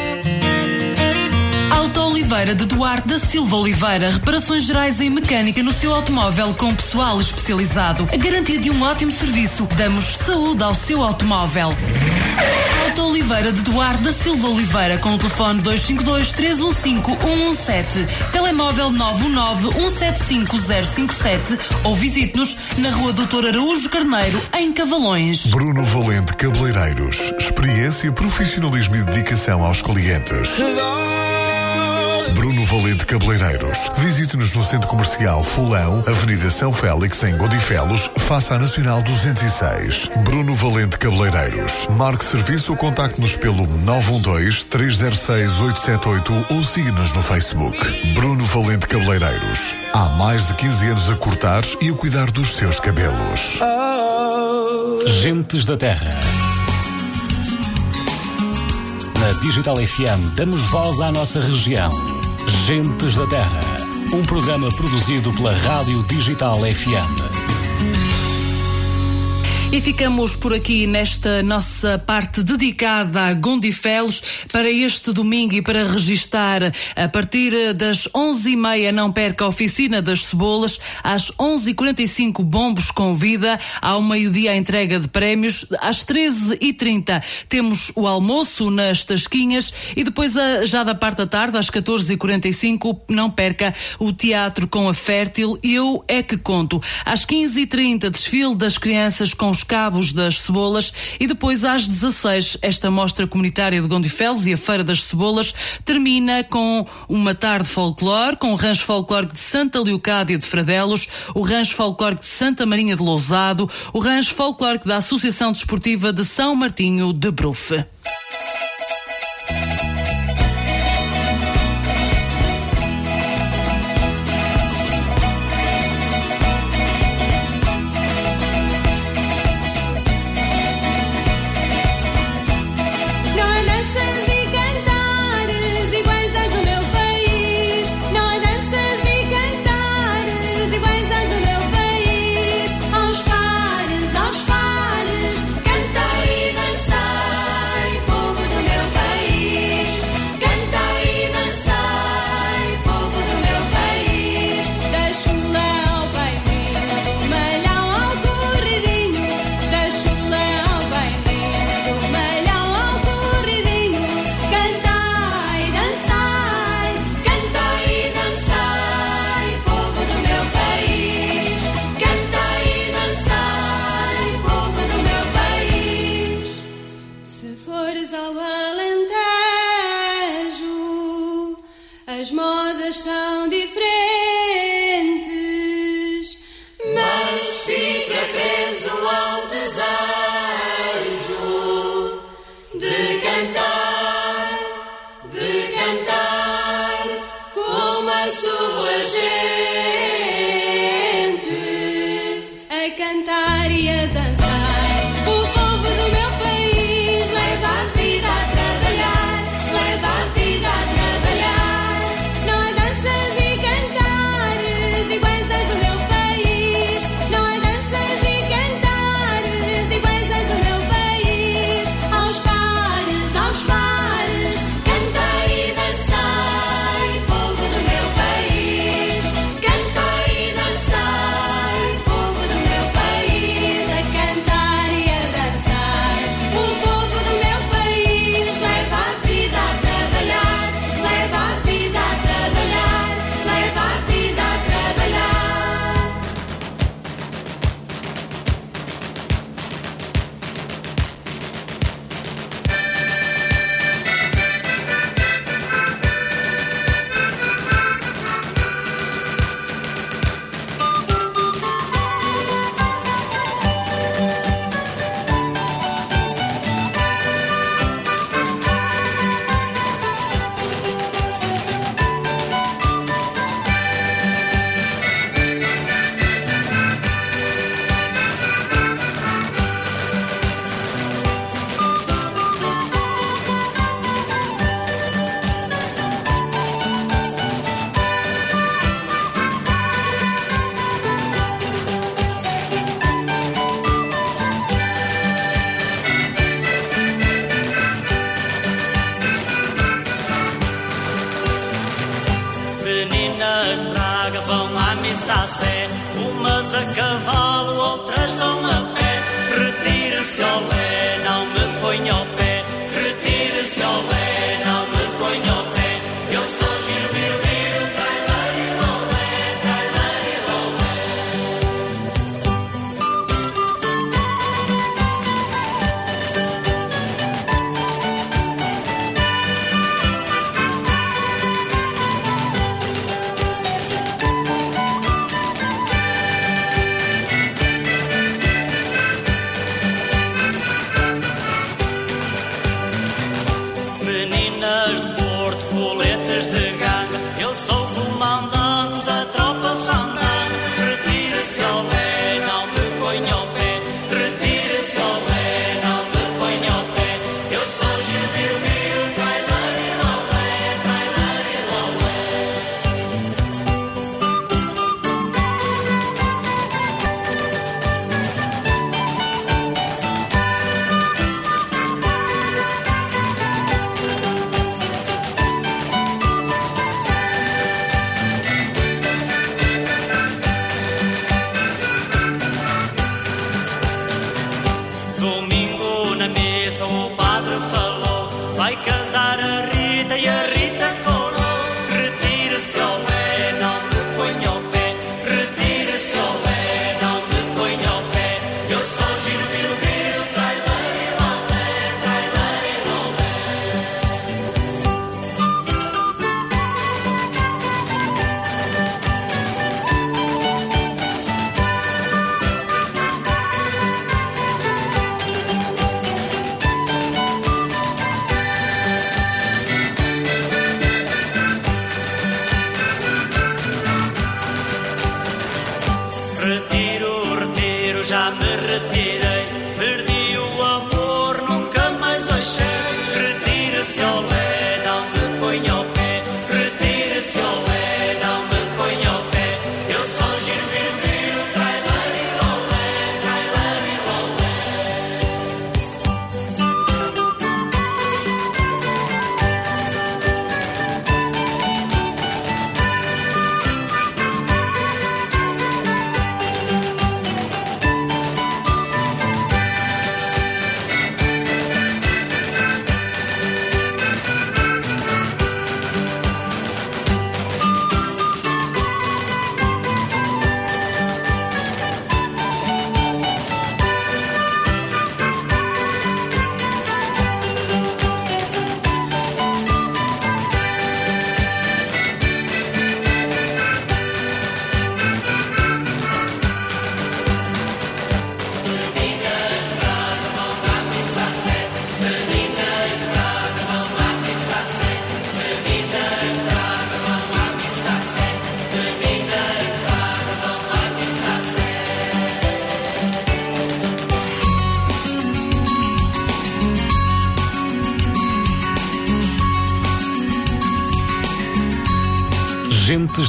S2: Oliveira de Duarte da Silva Oliveira, reparações gerais em mecânica no seu automóvel com pessoal especializado. A garantia de um ótimo serviço. Damos saúde ao seu automóvel. Auto Oliveira de Duarte da Silva Oliveira com o telefone 252 315 117, telemóvel 919 175 057 ou visite-nos na Rua Doutor Araújo Carneiro, em Cavalões.
S4: Bruno Valente Cabeleireiros. Experiência, profissionalismo e dedicação aos clientes. Bruno Valente Cabeleireiros. Visite-nos no Centro Comercial Fulão, Avenida São Félix, em Godifelos, face à Nacional 206. Bruno Valente Cabeleireiros. Marque serviço ou contacte-nos pelo 912-306-878 ou siga-nos no Facebook. Bruno Valente Cabeleireiros. Há mais de 15 anos a cortar e a cuidar dos seus cabelos.
S8: Gentes da Terra. Na Digital FM damos voz à nossa região. Gentes da Terra. Um programa produzido pela Rádio Digital FM.
S1: E ficamos por aqui nesta nossa parte dedicada a Gondifelos para este domingo e para registar a partir das 11h30 não perca a oficina das cebolas, às 11h45 bombos com vida, ao meio-dia a entrega de prémios, às 13h30 temos o almoço nas Tasquinhas e depois já da parte da tarde, às 14h45 não perca o teatro com a Fértil Eu é que conto. Às 15h30 desfile das crianças com os cabos das cebolas e depois às 16 esta mostra comunitária de Gondifeles e a Feira das Cebolas termina com uma tarde folclore, com o rancho folclórico de Santa Leocádia de Fradelos, o rancho folclórico de Santa Marinha de Lousado, o rancho folclórico da Associação Desportiva de São Martinho de Brufe.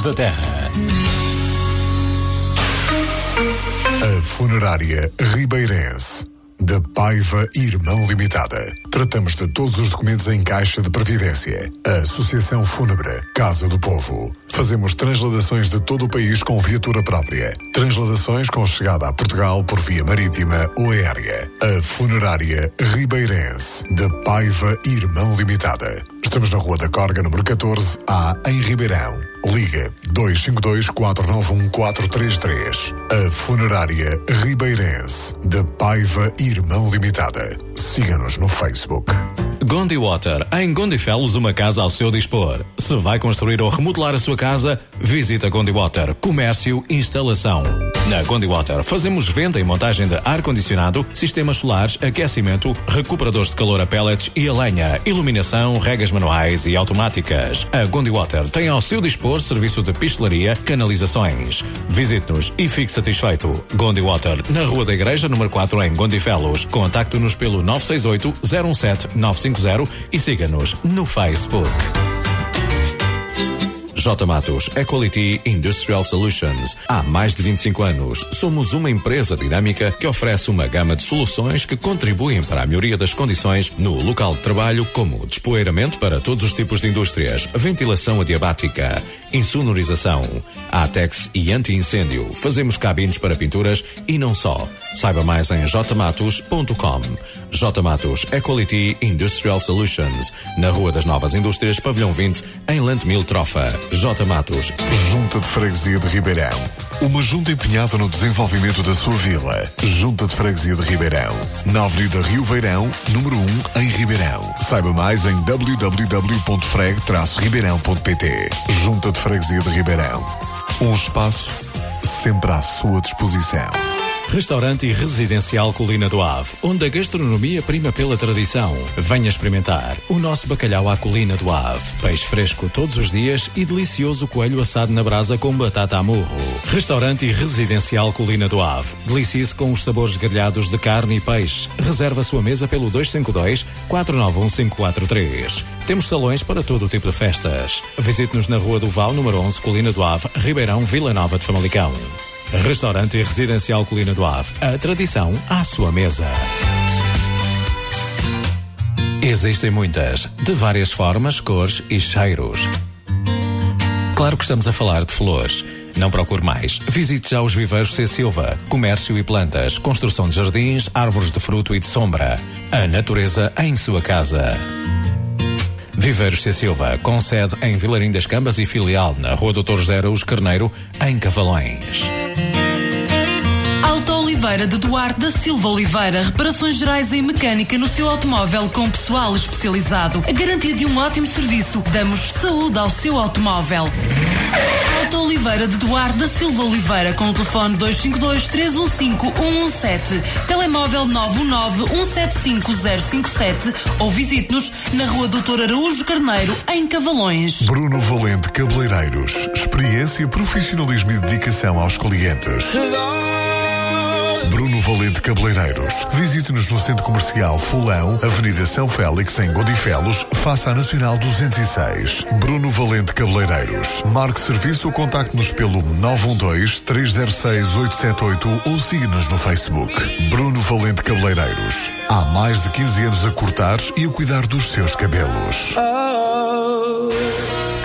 S6: Da
S1: Terra.
S4: A funerária Ribeirense. Da Paiva Irmão Limitada. Tratamos de todos os documentos em caixa de previdência. A Associação Fúnebre Casa do Povo. Fazemos transladações de todo o país com viatura própria. Transladações com chegada a Portugal por via marítima ou aérea. A funerária Ribeirense. Da Paiva Irmão Limitada. Estamos na Rua da Corga, número 14, A, em Ribeirão. Liga 252-491-433. A funerária Ribeirense. Da Paiva Irmão Limitada. Siga-nos no Facebook.
S5: Gondi Water, em Gondifelos, uma casa ao seu dispor. Se vai construir ou remodelar a sua casa, visita Gondi Water, comércio, instalação. Na Gondi Water fazemos venda e montagem de ar-condicionado, sistemas solares, aquecimento, recuperadores de calor a pellets e a lenha, iluminação, regas manuais e automáticas. A Gondi Water tem ao seu dispor serviço de pistelaria, canalizações. Visite-nos e fique satisfeito. Gondi Water, na Rua da Igreja, número 4, em Gondifelos. Contacte-nos pelo 968 017 950 e siga-nos no Facebook. J Matos Equality Industrial Solutions. Há mais de 25 anos, somos uma empresa dinâmica que oferece uma gama de soluções que contribuem para a melhoria das condições no local de trabalho, como despoeiramento para todos os tipos de indústrias, ventilação adiabática, insonorização, ATEX e anti-incêndio. Fazemos cabines para pinturas e não só. Saiba mais em jmatos.com. J Matos Equality Industrial Solutions, na Rua das Novas Indústrias, Pavilhão 20, em Lantemil Trofa. J Matos.
S4: Junta de Freguesia de Ribeirão. Uma junta empenhada no desenvolvimento da sua vila. Junta de Freguesia de Ribeirão. Na Avenida Rio Veirão, número 1, em Ribeirão. Saiba mais em www.freg-ribeirão.pt. Junta de Freguesia de Ribeirão. Um espaço sempre à sua disposição.
S5: Restaurante e Residencial Colina do Ave, onde a gastronomia prima pela tradição. Venha experimentar o nosso bacalhau à Colina do Ave. Peixe fresco todos os dias e delicioso coelho assado na brasa com batata a murro. Restaurante e Residencial Colina do Ave. Delicie-se com os sabores grelhados de carne e peixe. Reserva a sua mesa pelo 252 491 543. Temos salões para todo o tipo de festas. Visite-nos na Rua do Val, número 11, Colina do Ave, Ribeirão, Vila Nova de Famalicão. Restaurante e Residencial Colina do Ave. A tradição à sua mesa. Existem muitas, de várias formas, cores e cheiros. Claro que estamos a falar de flores. Não procure mais. Visite já os viveiros C. Silva. Comércio e plantas, construção de jardins, árvores de fruto e de sombra. A natureza em sua casa. Viveiros C. Silva, com sede em Vilarim das Cambas e filial na Rua Doutor José Carneiro, em Cavalões.
S2: Auto Oliveira de Duarte da Silva Oliveira, reparações gerais em mecânica no seu automóvel com pessoal especializado. A garantia de um ótimo serviço. Damos saúde ao seu automóvel. Auto Oliveira de Duarte da Silva Oliveira com o telefone 252 315 117, telemóvel 919 175 057 ou visite-nos na Rua Doutor Araújo Carneiro, em Cavalões.
S4: Bruno Valente Cabeleireiros. Experiência, profissionalismo e dedicação aos clientes. Bruno Valente Cabeleireiros. Visite-nos no Centro Comercial Fulão, Avenida São Félix, em Godifelos, face à Nacional 206. Bruno Valente Cabeleireiros. Marque serviço ou contacte-nos pelo 912-306-878 ou siga-nos no Facebook. Bruno Valente Cabeleireiros. Há mais de 15 anos a cortar e a cuidar dos seus cabelos.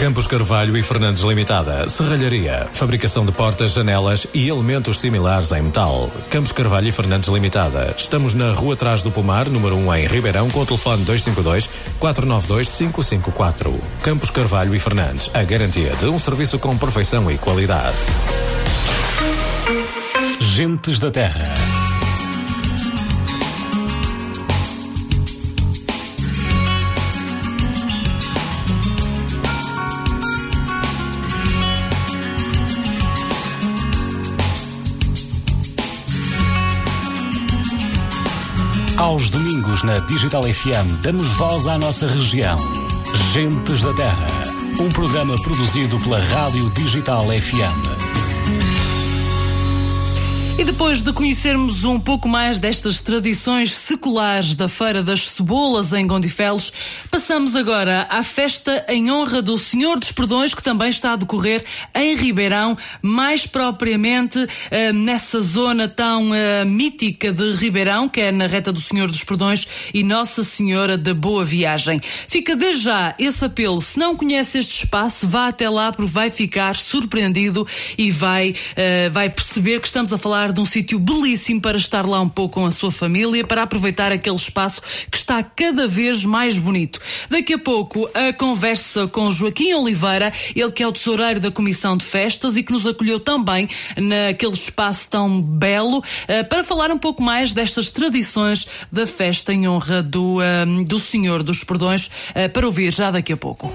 S5: Campos Carvalho e Fernandes Limitada. Serralharia. Fabricação de portas, janelas e elementos similares em metal. Campos Carvalho e Fernandes Limitada. Estamos na Rua Atrás do Pomar, número 1 em Ribeirão, com o telefone 252 492 554. Campos Carvalho e Fernandes. A garantia de um serviço com perfeição e qualidade.
S1: Gentes da Terra. Aos domingos na Digital FM damos voz à nossa região. Gentes da Terra. Um programa produzido pela Rádio Digital FM.
S2: E depois de conhecermos um pouco mais destas tradições seculares da Feira das Cebolas em Gondifelos, passamos agora à festa em honra do Senhor dos Perdões, que também está a decorrer em Ribeirão, mais propriamente eh, nessa zona tão eh, mítica de Ribeirão, que é na reta do Senhor dos Perdões e Nossa Senhora da Boa Viagem. Fica desde já esse apelo. Se não conhece este espaço, vá até lá porque vai ficar surpreendido e vai, eh, vai perceber que estamos a falar de um sítio belíssimo para estar lá um pouco com a sua família, para aproveitar aquele espaço que está cada vez mais bonito. Daqui a pouco a conversa com Joaquim Oliveira, ele que é o tesoureiro da Comissão de Festas e que nos acolheu também naquele espaço tão belo, eh, para falar um pouco mais destas tradições da festa em honra do, eh, do Senhor dos Perdões, eh, para ouvir já daqui a pouco.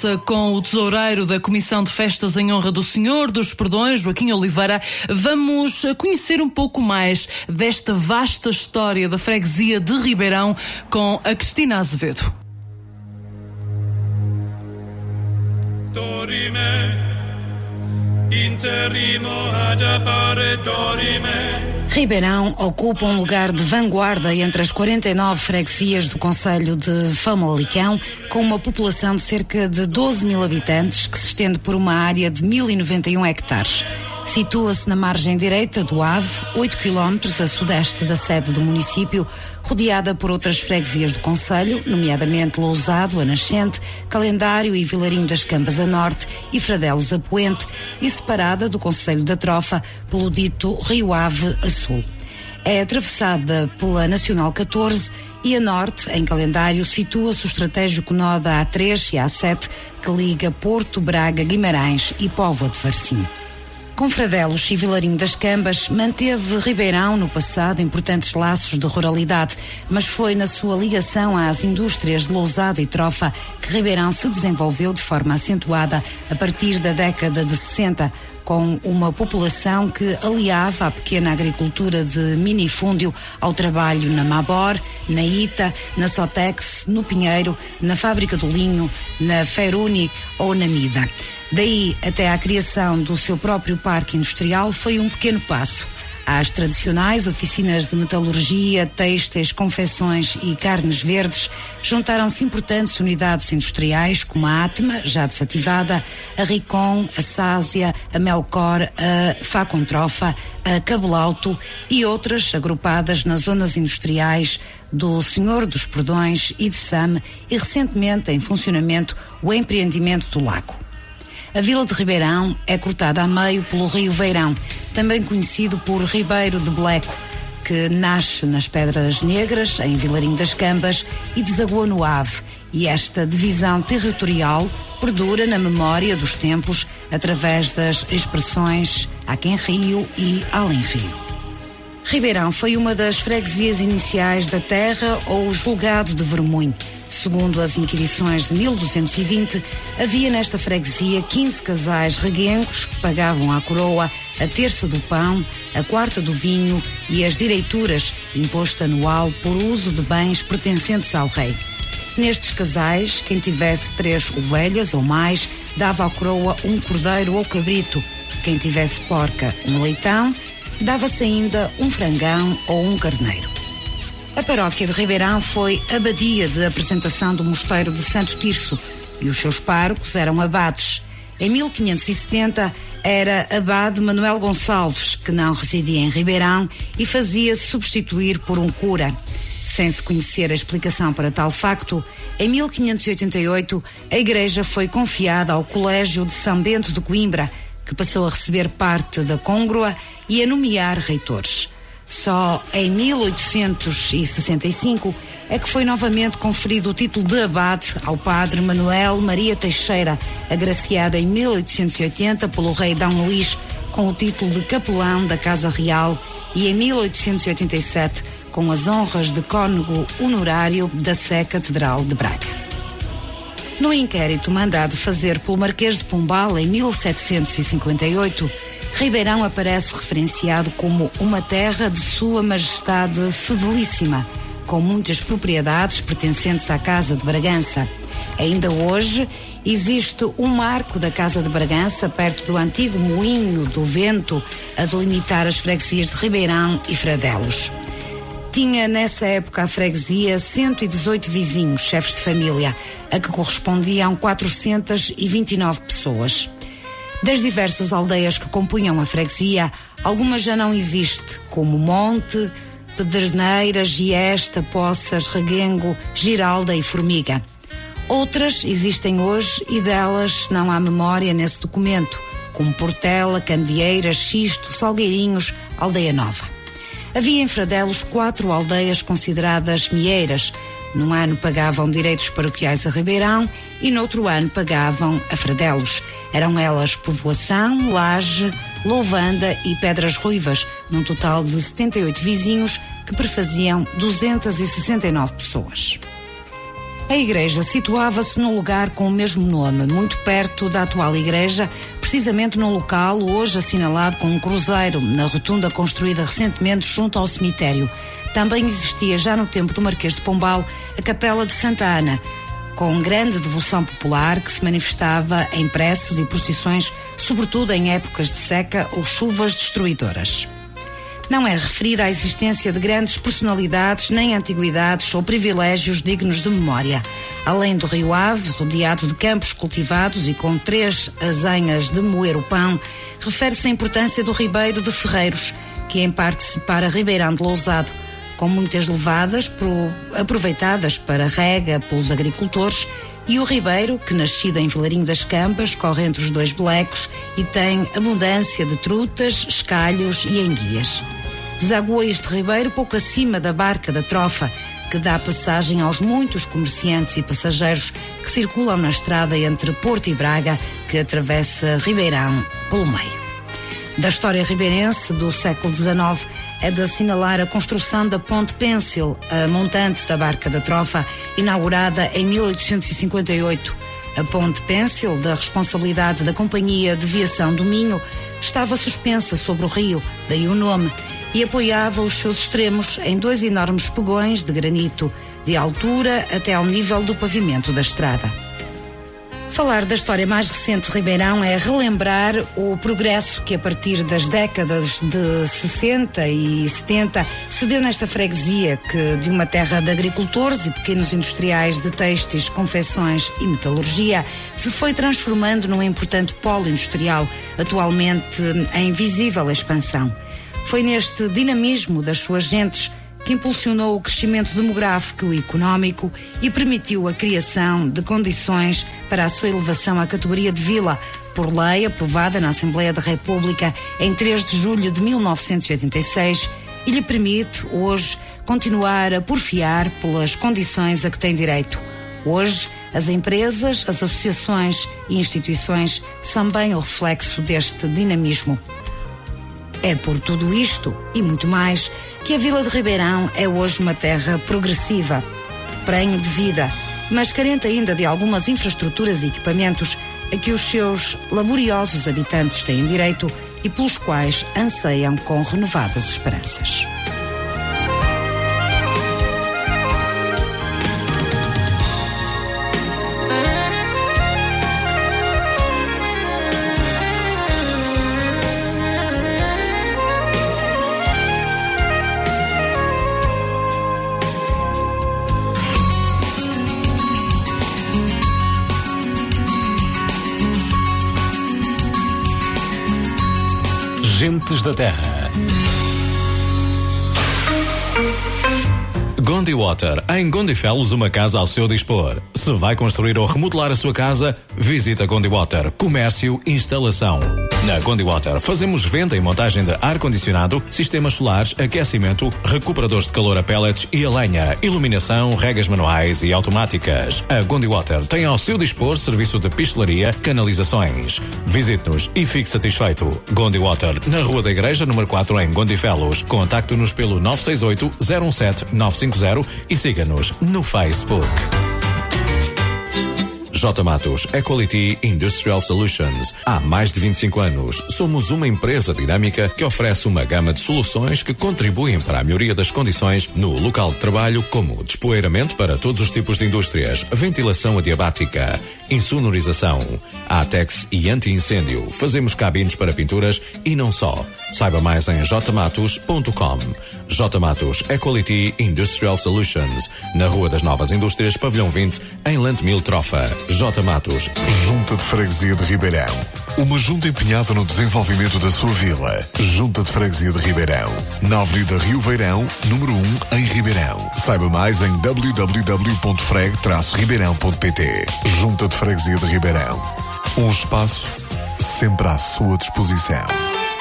S2: Conversa com o tesoureiro da Comissão de Festas em Honra do Senhor dos Perdões, Joaquim Oliveira, vamos conhecer um pouco mais desta vasta história da freguesia de Ribeirão com a Cristina Azevedo.
S9: Ribeirão ocupa um lugar de vanguarda entre as 49 freguesias do Conselho de Famalicão, com uma população de cerca de 12 mil habitantes, que se estende por uma área de 1.091 hectares. Situa-se na margem direita do Ave, 8 quilómetros a sudeste da sede do município, rodeada por outras freguesias do Conselho, nomeadamente Lousado, a Nascente, Calendário e Vilarinho das Campas a norte e Fradelos a poente, e separada do Conselho da Trofa pelo dito Rio Ave a sul. É atravessada pela Nacional 14 e a norte, em calendário, situa-se o estratégico nó da A3 e A7 que liga Porto, Braga, Guimarães e Póvoa de Varzim. Com Fradelos e Vilarinho das Cambas, manteve Ribeirão no passado importantes laços de ruralidade, mas foi na sua ligação às indústrias de Lousada e Trofa que Ribeirão se desenvolveu de forma acentuada a partir da década de 60, com uma população que aliava a pequena agricultura de minifúndio ao trabalho na Mabor, na Ita, na Sotex, no Pinheiro, na Fábrica do Linho, na Feruni ou na Mida. Daí até à criação do seu próprio parque industrial foi um pequeno passo. Às tradicionais oficinas de metalurgia, têxteis, confecções e carnes verdes, juntaram-se importantes unidades industriais como a Atma, já desativada, a Ricon, a Sásia, a Melcor, a Facontrofa, a Cabelauto e outras agrupadas nas zonas industriais do Senhor dos Perdões e de SAM e recentemente em funcionamento o empreendimento do Lago. A vila de Ribeirão é cortada a meio pelo rio Veirão, também conhecido por Ribeiro de Bleco, que nasce nas Pedras Negras, em Vilarinho das Cambas, e desaguou no Ave. E esta divisão territorial perdura na memória dos tempos através das expressões Aquém Rio e Além Rio. Ribeirão foi uma das freguesias iniciais da terra ou julgado de Vermunho. Segundo as inquirições de 1220, havia nesta freguesia 15 casais reguengos que pagavam à coroa a terça do pão, a quarta do vinho e as direituras, imposto anual por uso de bens pertencentes ao rei. Nestes casais, quem tivesse três ovelhas ou mais dava à coroa um cordeiro ou cabrito. Quem tivesse porca, um leitão, dava-se ainda um frangão ou um carneiro. A paróquia de Ribeirão foi abadia de apresentação do mosteiro de Santo Tirso e os seus párocos eram abades. Em 1570 era abade Manuel Gonçalves, que não residia em Ribeirão e fazia-se substituir por um cura. Sem se conhecer a explicação para tal facto, em 1588 a igreja foi confiada ao Colégio de São Bento de Coimbra, que passou a receber parte da Cóngrua e a nomear reitores. Só em 1865 é que foi novamente conferido o título de abade ao padre Manuel Maria Teixeira, agraciado em 1880 pelo rei D. Luís com o título de capelão da Casa Real e em 1887 com as honras de cônego honorário da Sé Catedral de Braga. No inquérito mandado fazer pelo Marquês de Pombal em 1758, Ribeirão aparece referenciado como uma terra de Sua Majestade Fidelíssima, com muitas propriedades pertencentes à Casa de Bragança. Ainda hoje existe um marco da Casa de Bragança perto do antigo Moinho do Vento a delimitar as freguesias de Ribeirão e Fradelos. Tinha nessa época a freguesia 118 vizinhos, chefes de família, a que correspondiam 429 pessoas. Das diversas aldeias que compunham a freguesia, algumas já não existe, como Monte, Pederneiras, Giesta, Poças, Reguengo, Giralda e Formiga. Outras existem hoje e delas não há memória nesse documento, como Portela, Candeeiras, Xisto, Salgueirinhos, Aldeia Nova. Havia em Fradelos quatro aldeias consideradas mieiras. Num ano pagavam direitos paroquiais a Ribeirão e noutro ano pagavam a Fradelos. Eram elas Povoação, Laje, Louvanda e Pedras Ruivas, num total de 78 vizinhos que prefaziam 269 pessoas. A igreja situava-se no lugar com o mesmo nome, muito perto da atual igreja, precisamente no local hoje assinalado com um cruzeiro, na rotunda construída recentemente junto ao cemitério. Também existia já no tempo do Marquês de Pombal a Capela de Santa Ana, com grande devoção popular que se manifestava em preces e procissões, sobretudo em épocas de seca ou chuvas destruidoras não é referida à existência de grandes personalidades, nem antiguidades ou privilégios dignos de memória. Além do Rio Ave, rodeado de campos cultivados e com três azenhas de moer o pão, refere-se à importância do Ribeiro de Ferreiros, que em parte separa Ribeirão de Lousado, com muitas levadas pro, aproveitadas para rega pelos agricultores, e o Ribeiro, que nascido em Vilarinho das Campas, corre entre os dois belecos e tem abundância de trutas, escalhos e enguias desagua este ribeiro pouco acima da barca da Trofa, que dá passagem aos muitos comerciantes e passageiros que circulam na estrada entre Porto e Braga, que atravessa Ribeirão pelo meio. Da história ribeirense do século XIX é de assinalar a construção da Ponte Pencil, a montante da Barca da Trofa, inaugurada em 1858. A Ponte Pencil, da responsabilidade da Companhia de Viação do Minho, estava suspensa sobre o rio, daí o nome, e apoiava os seus extremos em dois enormes pegões de granito, de altura até ao nível do pavimento da estrada. Falar da história mais recente de Ribeirão é relembrar o progresso que, a partir das décadas de 60 e 70, se deu nesta freguesia, que de uma terra de agricultores e pequenos industriais de têxteis, confecções e metalurgia, se foi transformando num importante polo industrial, atualmente em visível expansão. Foi neste dinamismo das suas gentes que impulsionou o crescimento demográfico e económico e permitiu a criação de condições para a sua elevação à categoria de vila, por lei aprovada na Assembleia da República em 3 de julho de 1986 e lhe permite, hoje, continuar a porfiar pelas condições a que tem direito. Hoje, as empresas, as associações e instituições são bem o reflexo deste dinamismo. É por tudo isto e muito mais que a Vila de Ribeirão é hoje uma terra progressiva, prenha de vida, mas carente ainda de algumas infraestruturas e equipamentos a que os seus laboriosos habitantes têm direito e pelos quais anseiam com renovadas esperanças.
S1: Gentes da Terra.
S5: Gondi Water, em Gondifelos, uma casa ao seu dispor. Se vai construir ou remodelar a sua casa, visita Gondi Water, comércio, instalação. Na Gondi Water fazemos venda e montagem de ar-condicionado, sistemas solares, aquecimento, recuperadores de calor a pellets e a lenha, iluminação, regas manuais e automáticas. A Gondi Water tem ao seu dispor serviço de pistelaria, canalizações. Visite-nos e fique satisfeito. Gondi Water, na Rua da Igreja, número 4, em Gondifelos. Contacte-nos pelo 968 017 950 e siga-nos no Facebook. J Matos Equality Industrial Solutions. Há mais de 25 anos, somos uma empresa dinâmica que oferece uma gama de soluções que contribuem para a melhoria das condições no local de trabalho, como despoeiramento para todos os tipos de indústrias, ventilação adiabática, insonorização, ATEX e anti-incêndio. Fazemos cabines para pinturas e não só. Saiba mais em jmatos.com. J Matos Equality Industrial Solutions, na Rua das Novas Indústrias, Pavilhão 20, em Landmil Trofa. J Matos.
S4: Junta de Freguesia de Ribeirão. Uma junta empenhada no desenvolvimento da sua vila. Junta de Freguesia de Ribeirão. Na Avenida Rio Veirão, número 1, em Ribeirão. Saiba mais em www.freg-ribeirão.pt. Junta de Freguesia de Ribeirão. Um espaço sempre à sua disposição.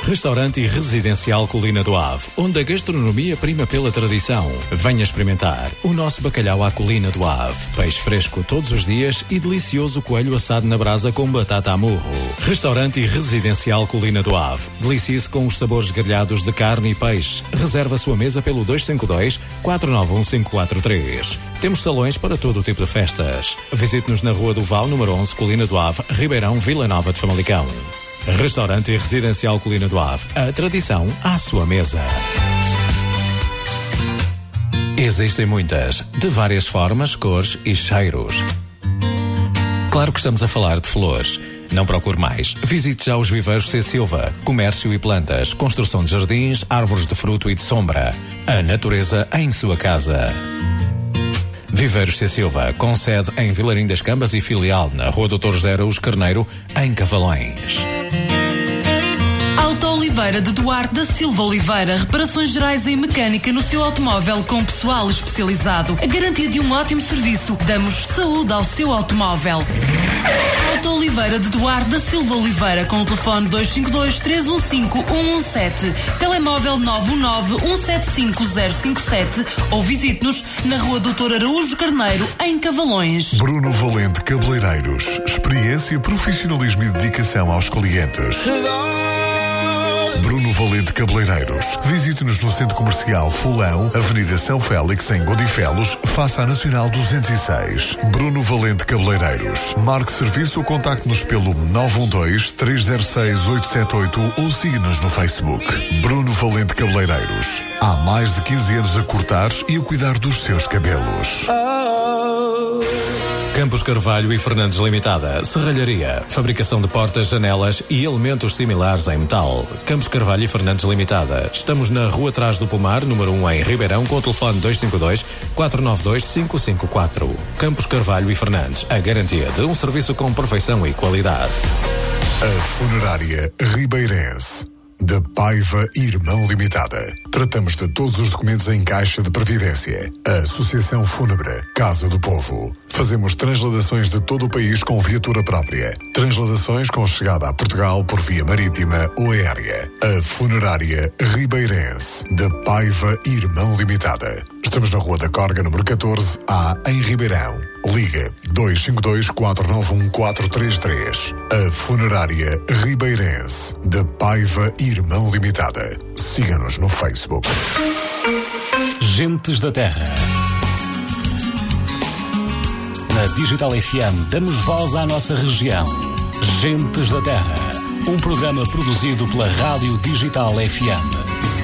S5: Restaurante e Residencial Colina do Ave, onde a gastronomia prima pela tradição. Venha experimentar o nosso bacalhau à Colina do Ave. Peixe fresco todos os dias e delicioso coelho assado na brasa com batata a murro. Restaurante e Residencial Colina do Ave. Delicie-se com os sabores grelhados de carne e peixe. Reserva a sua mesa pelo 252 491 543. Temos salões para todo o tipo de festas. Visite-nos na Rua do Val, número 11, Colina do Ave, Ribeirão, Vila Nova de Famalicão. Restaurante e Residencial Colina do Ave. A tradição à sua mesa. Existem muitas, de várias formas, cores e cheiros. Claro que estamos a falar de flores. Não procure mais. Visite já os viveiros C. Silva. Comércio e plantas, construção de jardins, árvores de fruto e de sombra. A natureza em sua casa. Viveiros C. Silva, com sede em Vilarim das Cambas e filial na Rua Doutor José Araújo Carneiro, em Cavalões.
S2: Oliveira de Duarte da Silva Oliveira, reparações gerais em mecânica no seu automóvel com pessoal especializado. A garantia de um ótimo serviço. Damos saúde ao seu automóvel. Auto Oliveira de Duarte da Silva Oliveira, com o telefone 252 315 117, telemóvel 919 175 057 ou visite-nos na Rua Doutor Araújo Carneiro, em Cavalões.
S4: Bruno Valente Cabeleireiros. Experiência, profissionalismo e dedicação aos clientes. Bruno Valente Cabeleireiros. Visite-nos no Centro Comercial Fulão, Avenida São Félix, em Godifelos, face à Nacional 206. Bruno Valente Cabeleireiros. Marque serviço ou contacte-nos pelo 912-306-878 ou siga-nos no Facebook. Bruno Valente Cabeleireiros. Há mais de 15 anos a cortar e a cuidar dos seus cabelos.
S5: Campos Carvalho e Fernandes Limitada. Serralharia. Fabricação de portas, janelas e elementos similares em metal. Campos Carvalho e Fernandes Limitada. Estamos na Rua Atrás do Pomar, número 1 em Ribeirão, com o telefone 252 492 554. Campos Carvalho e Fernandes. A garantia de um serviço com perfeição e qualidade.
S4: A Funerária Ribeirense. Da Paiva Irmão Limitada. Tratamos de todos os documentos em caixa de previdência. A Associação Fúnebre Casa do Povo. Fazemos transladações de todo o país com viatura própria. Transladações com chegada a Portugal por via marítima ou aérea. A Funerária Ribeirense. Da Paiva Irmão Limitada. Estamos na Rua da Corga, número 14, A, em Ribeirão. Liga 252 491 433. A Funerária Ribeirense de Paiva Irmão Limitada. Siga-nos no Facebook.
S1: Gentes da Terra. Na Digital FM damos voz à nossa região. Gentes da Terra. Um programa produzido pela Rádio Digital FM.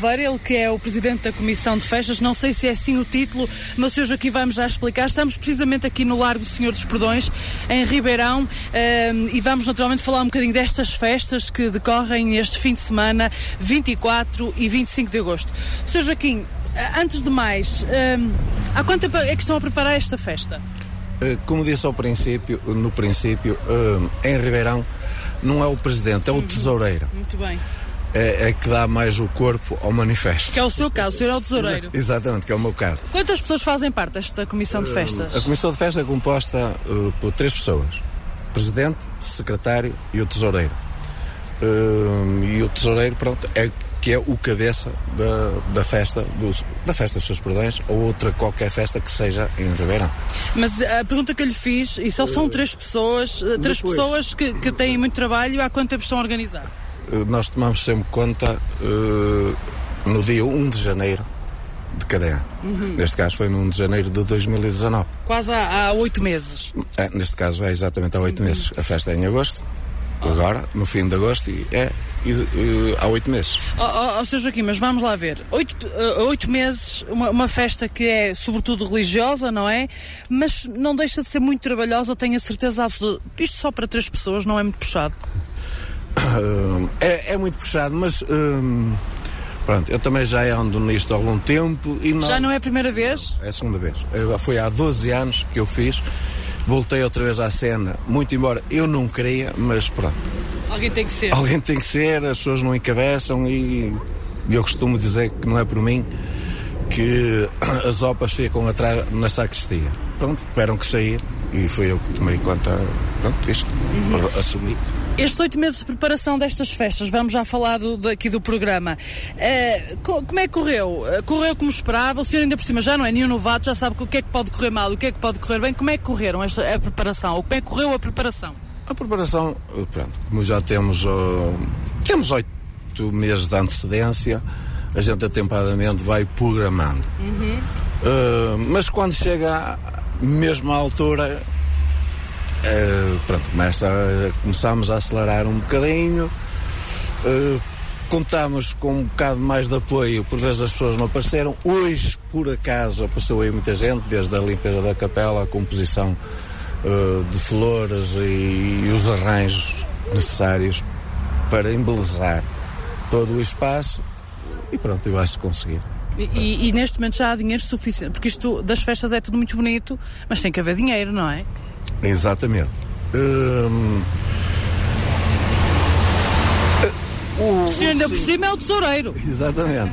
S2: Oliveira, ele que é o presidente da Comissão de Festas, não sei se é assim o título, mas Sr. Joaquim vai-me já explicar. Estamos precisamente aqui no Largo do Senhor dos Perdões, em Ribeirão, um, e vamos naturalmente falar um bocadinho destas festas que decorrem este fim de semana, 24 e 25 de agosto. Sr. Joaquim, antes de mais, um, há quanto tempo é que estão a preparar esta festa?
S10: Eh, como disse ao princípio, no princípio, em Ribeirão, não é o presidente, é o uhum. tesoureiro.
S2: Muito bem
S10: é, é, que dá mais o corpo ao manifesto.
S2: Que é o seu caso, o senhor é o tesoureiro.
S10: Exatamente, que é o meu caso.
S2: Quantas pessoas fazem parte desta comissão de festas?
S10: Uh, a comissão de festas é composta uh, por três pessoas: presidente, secretário e o tesoureiro. Uh, e o tesoureiro, pronto, é que é o cabeça da, da festa dos, da festa dos seus perdões ou outra qualquer festa que seja em Ribeirão.
S2: Mas a pergunta que eu lhe fiz, e só são três pessoas, três Depois. pessoas que, que têm muito trabalho, há quanto tempo estão a organizar?
S10: Eh, nós tomamos sempre conta uh, no dia 1 de janeiro de cada ano. Uhum. Neste caso foi no 1 de janeiro de 2019.
S2: Quase há oito meses.
S10: É, neste caso é exatamente há oito uhum. meses. A festa é em agosto, agora, no fim de agosto, e é uh, há oito meses.
S2: Ó oh, oh, oh, Joaquim, mas vamos lá ver. Oito, uh, oito meses, uma, uma, festa que é sobretudo religiosa, não é? Mas não deixa de ser muito trabalhosa, tenho a certeza absoluta. Isto só para três pessoas não é muito puxado.
S10: é, é, muito puxado, mas Pronto, eu também já ando nisto há algum tempo e não...
S2: Já não é a primeira vez?
S10: É a segunda vez. Eu, foi há 12 anos que eu fiz. Voltei outra vez à cena, muito embora eu não queria, mas pronto.
S2: Alguém tem que ser.
S10: Alguém tem que ser, as pessoas não encabeçam e eu costumo dizer que não é por mim que as opas ficam atrás na sacristia. Pronto, esperam que sair e foi eu que tomei conta, pronto, disto, uhum. assumi.
S2: Estes oito meses de preparação destas festas, vamos já falar do, aqui do programa. Uh, como é que correu? Uh, correu como esperava? O senhor ainda por cima já não é nenhum novato, já sabe o que é que pode correr mal, o que é que pode correr bem. Como é que correram esta, a preparação? Ou como é que correu a preparação?
S10: A preparação, pronto, como já temos, uh, temos oito meses de antecedência, a gente atempadamente vai programando. Uhum. Uh, mas quando chega à mesma altura, uh, pronto, começa a, começamos a acelerar um bocadinho. Uh, contamos com um bocado mais de apoio, por vezes as pessoas não apareceram. Hoje, por acaso, apareceu aí muita gente, desde a limpeza da capela, a composição uh, de flores e, e, os arranjos necessários para embelezar todo o espaço e pronto, eu acho que consegui.
S2: E, e, neste momento já há dinheiro suficiente, porque isto das festas é tudo muito bonito, mas tem que haver dinheiro, não é?
S10: Exatamente. Hum...
S2: O, o ainda por cima é o tesoureiro.
S10: Exatamente.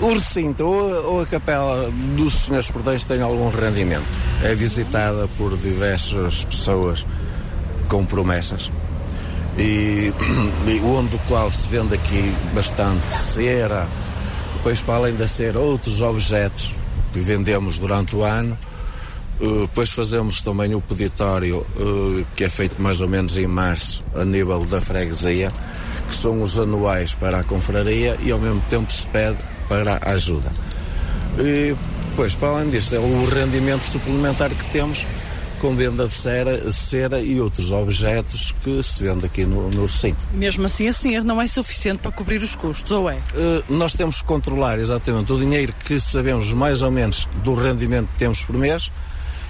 S10: O recinto ou, ou a capela dos senhores prudentes tem algum rendimento. É visitada por diversas pessoas com promessas e, e onde o qual se vende aqui bastante cera, depois para além da cera outros objetos que vendemos durante o ano. Uh, depois fazemos também o peditório uh, que é feito mais ou menos em março a nível da freguesia, que são os anuais para a confraria e ao mesmo tempo se pede para a ajuda. E depois, para além disso, é o rendimento suplementar que temos com venda de cera, cera e outros objetos que se vende aqui no, no recinto.
S2: Mesmo assim, esse dinheiro não é suficiente para cobrir os custos, ou é?
S10: Uh, nós temos que controlar exatamente o dinheiro que sabemos mais ou menos do rendimento que temos por mês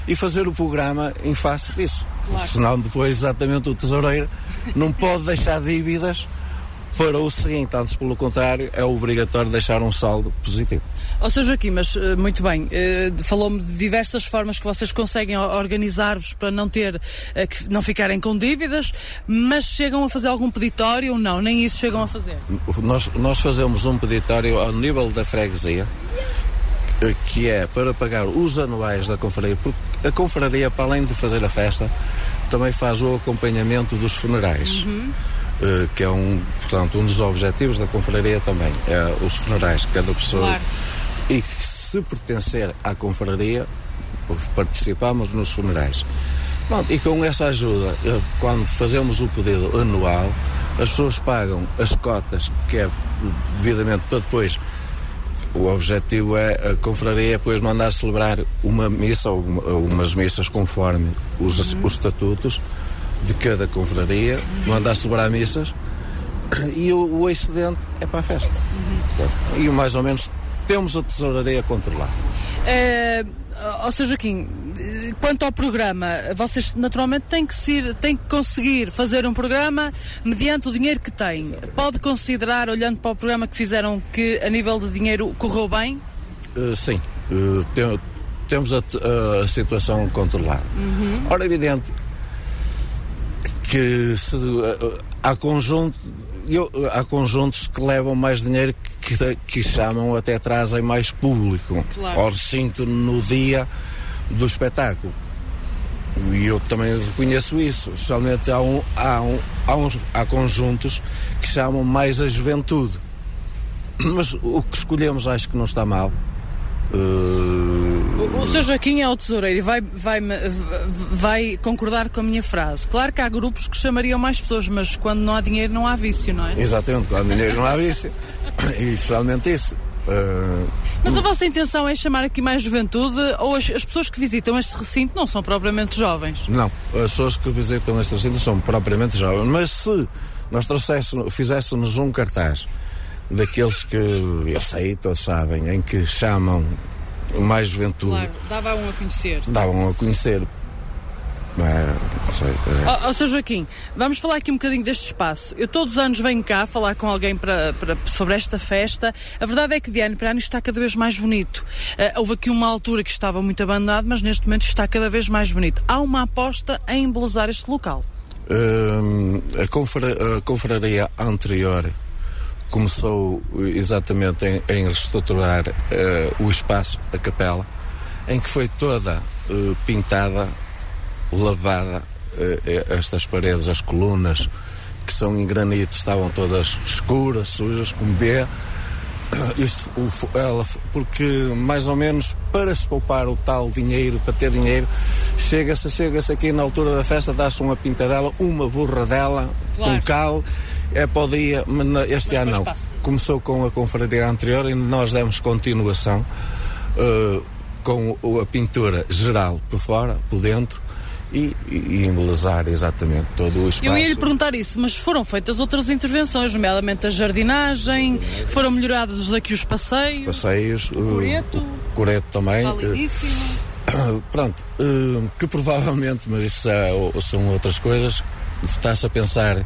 S10: e fazer o programa em face disso. Claro. Senão depois exatamente o tesoureiro não pode deixar dívidas para o seguinte, antes pelo contrário, é obrigatório deixar um saldo positivo.
S2: Ó, Sr. Joaquim, mas eh, muito bem, uh, falou-me de diversas formas que vocês conseguem organizar-vos para não ter, que não ficarem com dívidas, mas chegam a fazer algum peditório ou não? Nem isso chegam a fazer?
S10: Nós, nós fazemos um peditório ao nível da freguesia, que é para pagar os anuais da confraria, porque a confraria, para além de fazer a festa, também faz o acompanhamento dos funerais. Uhum. Uh, que é um, portanto, um dos objetivos da confraria também, é os funerais, cada pessoa claro e que se pertencer à confraria, participamos nos funerais. Pronto, e com essa ajuda, eh, quando fazemos o pedido anual, as pessoas pagam as cotas que é devidamente para depois. O objetivo é a confraria depois mandar celebrar uma missa ou uma, umas missas conforme os, uhum. os estatutos de cada confraria, mandar celebrar missas e o, o excedente é para a festa. Uhum. E mais ou menos temos a tesouraria a controlar.
S2: Uh, ou seja, Joaquim, quanto ao programa, vocês naturalmente têm que, ser, têm que conseguir fazer um programa mediante o dinheiro que têm. Pode considerar, olhando para o programa que fizeram, que a nível de dinheiro correu bem?
S10: Uh, sim. Uh, tem, temos a, a, situação controlada. Uhum. Ora, é evidente que se, uh, há, conjunto, eu, há conjuntos que levam mais dinheiro que, que chamam até trazem mais público claro. ao recinto no dia do espetáculo. E eu também reconheço isso. Somente há, um, há, um, há, uns, há conjuntos que chamam mais a juventude. Mas o que escolhemos acho que não está mal.
S2: Uh... O, o Sr. Joaquim é o tesoureiro e vai, vai, vai concordar com a minha frase. Claro que há grupos que chamariam mais pessoas, mas quando não há dinheiro não há vício, não é?
S10: Exatamente, quando há dinheiro não há vício. e realmente isso. Uh,
S2: Mas a vossa intenção é chamar aqui mais juventude ou as, as, pessoas que visitam este recinto não são propriamente jovens?
S10: Não, as pessoas que visitam este recinto são propriamente jovens. Mas se nós fizéssemos um cartaz daqueles que eu sei, todos sabem, em que chamam mais juventude.
S2: Claro, davam a conhecer.
S10: Davam a conhecer. não sei. É...
S2: Oh, oh, Joaquim, vamos falar aqui um bocadinho deste espaço. Eu todos os anos venho cá falar com alguém para, para, sobre esta festa. A verdade é que de ano para ano está cada vez mais bonito. Uh, houve aqui uma altura que estava muito abandonado, mas neste momento está cada vez mais bonito. Há uma aposta em embelezar este local.
S10: Uh, a, confra a confraria anterior começou exatamente em, em reestruturar uh, o espaço, a capela, em que foi toda uh, pintada, lavada, uh, estas paredes, as colunas, que são em granito, estavam todas escuras, sujas, com B. Isto, o, ela, porque mais ou menos para se poupar o tal dinheiro, para ter dinheiro, chega-se chega aqui na altura da festa, dá-se uma pintadela, uma borradela, claro. com cal é para o dia, mas este ano não. Começou com a confraria anterior e nós demos continuação uh, com a pintura geral por fora, por dentro. E, e, embelezar exatamente todo o espaço.
S2: Eu ia lhe perguntar isso, mas foram feitas outras intervenções, nomeadamente a jardinagem, foram melhorados aqui os passeios.
S10: Os passeios,
S2: o coreto,
S10: o coreto também.
S2: Uh,
S10: pronto, uh, que provavelmente, mas isso é, são outras coisas, está-se a pensar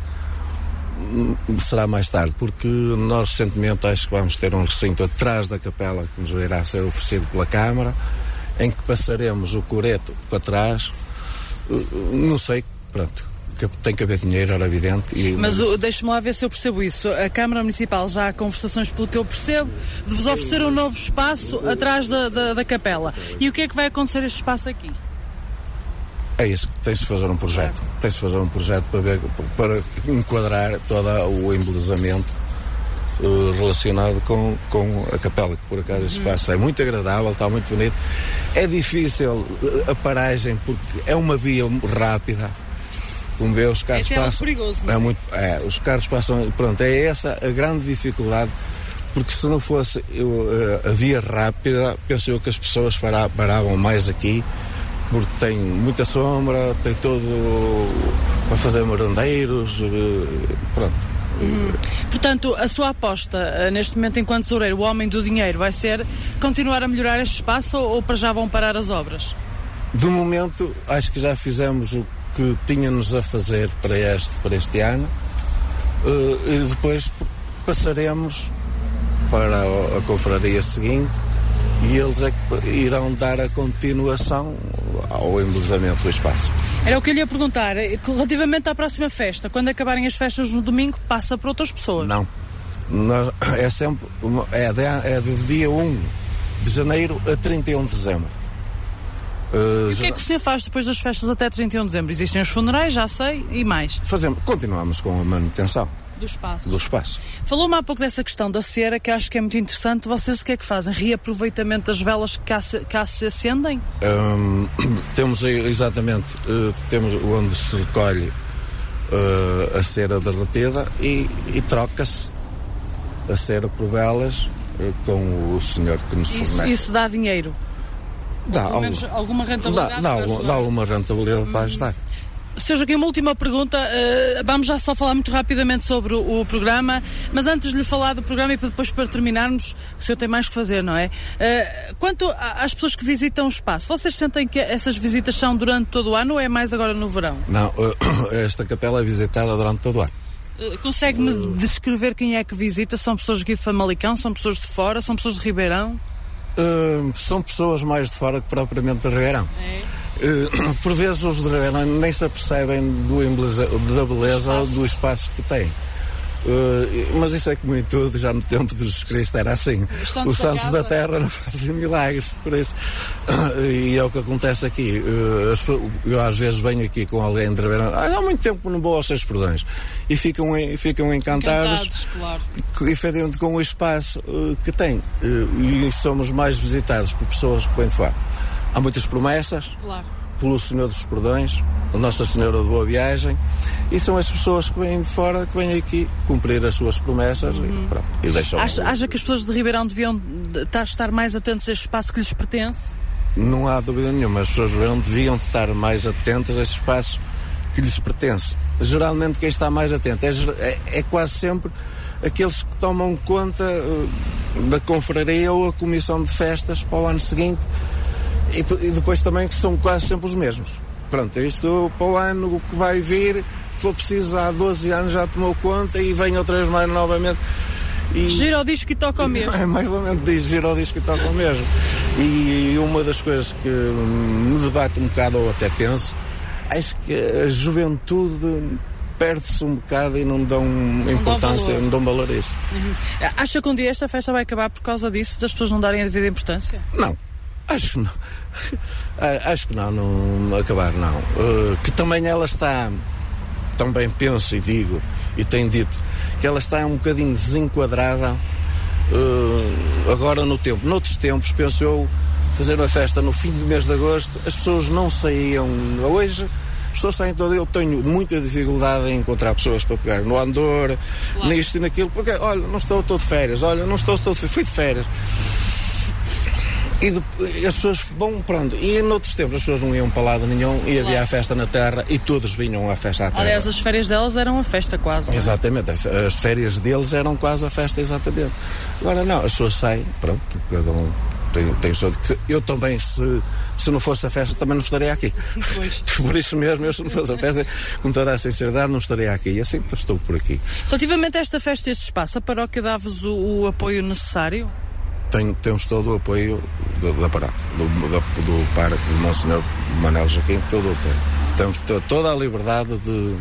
S10: será mais tarde, porque nós recentemente acho que vamos ter um recinto atrás da capela que nos irá ser oferecido pela Câmara, em que passaremos o coreto para trás. Não sei, pronto. Tem que haver dinheiro, era evidente.
S2: E, mas mas... deixe-me lá ver se eu percebo isso. A Câmara Municipal já há conversações, pelo que eu percebo, de vos oferecer um novo espaço atrás da, da, da capela. E o que é que vai acontecer este espaço aqui?
S10: É isso, tem-se de fazer um projeto. Tem-se de fazer um projeto para, ver, para enquadrar todo o embelezamento uh, relacionado com, com a capela, que por acaso esse uhum. espaço é muito agradável, está muito bonito. É difícil eh, a paragem porque é uma via rápida. Como vê, os carros
S2: é
S10: passam.
S2: perigoso,
S10: não é? é muito, é, os carros passam. Pronto, é essa a grande dificuldade porque se não fosse eu, eh, a via rápida, penso eu que as pessoas paravam mais aqui porque tem muita sombra, tem todo para fazer morandeiros, eh, pronto.
S2: Uhum. Portanto, a sua aposta eh, neste momento, enquanto tesoureiro, o homem do dinheiro, vai ser continuar a melhorar este espaço ou, ou para já vão parar as obras?
S10: De momento, acho que já fizemos o que tínhamos a fazer para este, para este ano uh, e depois passaremos para a confraria seguinte e eles é que irão dar a continuação ao embelezamento do espaço.
S2: Era o que eu lhe ia perguntar, relativamente à próxima festa, quando acabarem as festas no domingo, passa para outras pessoas?
S10: Não. É sempre, é, de, é do dia 1 de janeiro a 31 de dezembro.
S2: Uh, e o que é que o senhor faz depois das festas até 31 de dezembro? Existem os funerais, já sei, e mais?
S10: Fazemos, continuamos com a manutenção.
S2: Do espaço.
S10: Do espaço.
S2: Falou-me há pouco dessa questão da cera, que acho que é muito interessante. Vocês o que é que fazem? Reaproveitamento das velas que cá se, cá se acendem?
S10: Um, temos exatamente, uh, temos onde se recolhe uh, a cera derretida e, e troca-se a cera por velas uh, com o senhor que nos
S2: isso,
S10: fornece.
S2: Isso dá dinheiro?
S10: Dá,
S2: algum, alguma rentabilidade?
S10: Dá, dá, dá alguma rentabilidade hum. para ajudar.
S2: Seja aqui uma última pergunta, uh, vamos já só falar muito rapidamente sobre o, o, programa, mas antes de lhe falar do programa e depois para terminarmos, o senhor tem mais que fazer, não é? Uh, quanto às pessoas que visitam o espaço, vocês sentem que essas visitas são durante todo o ano ou é mais agora no verão?
S10: Não, uh, esta capela é visitada durante todo o ano.
S2: Consegue-me descrever quem é que visita? São pessoas aqui de Famalicão? São pessoas de fora? São pessoas de Ribeirão?
S10: são pessoas mais de fora que propriamente de Ribeirão. É. Eh, por vezes os dragões nem se apercebem do embeleza, da beleza do espaço que têm. Uh, mas isso é como em tudo, já no tempo de Jesus Cristo era assim.
S2: Os santos,
S10: Os santos da, da, terra não fazem milagres, por isso. Uh, e é o que acontece aqui. Uh, eu às vezes venho aqui com alguém de ah, há muito tempo que não vou aos seis perdões. E ficam, ficam encantados,
S2: encantados claro.
S10: efetivamente com o espaço que tem. e somos mais visitados por pessoas que vêm de fora. Há muitas promessas.
S2: Claro.
S10: Pelo Senhor dos Perdões, a Nossa Senhora de Boa Viagem, e são as pessoas que vêm de fora que vêm aqui cumprir as suas promessas uhum. e, pronto, e deixam.
S2: Acha, acha que as pessoas de Ribeirão deviam estar mais atentas a este espaço que lhes pertence?
S10: Não há dúvida nenhuma, as pessoas de Ribeirão deviam estar mais atentas a este espaço que lhes pertence. Geralmente quem está mais atento é, é, é quase sempre aqueles que tomam conta uh, da confraria ou a comissão de festas para o ano seguinte e, e depois também que são quase sempre os mesmos. pronto, isto para o ano que vai vir, for preciso há 12 anos já tomou conta e vem outras mais novamente.
S2: E, gira o disco e toca o mesmo.
S10: É mais ou menos diz, gira o disco e toca o mesmo. E uma das coisas que me debate um bocado, ou até penso, acho que a juventude perde-se um bocado e não dão não importância, dão não dão valor a isso.
S2: Uhum. Acha que um dia esta festa vai acabar por causa disso, das pessoas não darem a devida importância?
S10: Não, acho que não. Acho que não, não acabar não. Uh, que também ela está, também penso e digo, e tenho dito, que ela está um bocadinho desenquadrada uh, agora no tempo. Noutros tempos, penso eu, fazer uma festa no fim do mês de agosto, as pessoas não saíam. Hoje, as pessoas saem todo. Eu tenho muita dificuldade em encontrar pessoas para pegar no Andor, claro. nisto e naquilo, porque, olha, não estou todo de férias, olha, não estou todo de férias, fui de férias. E, de, e, as pessoas, bom, pronto, e noutros tempos as pessoas não iam para lado nenhum e havia a festa na terra e todos vinham à festa à terra.
S2: Aliás, as férias delas eram a festa quase. É?
S10: Exatamente, as férias deles eram quase a festa, exatamente. Agora não, as pessoas saem, pronto, cada um tem, tem o seu. Eu também, se, se não fosse a festa, também não estaria aqui. por isso mesmo, eu se não fosse a festa, com toda a sinceridade, não estaria aqui. E assim estou por aqui.
S2: Relativamente a esta festa, este espaço, a paróquia dá-vos o, o apoio necessário?
S10: Tem, temos todo o apoio do, da paróquia, do, do, do parque do Monsenhor Manuel Joaquim, todo o apoio. Temos toda a liberdade de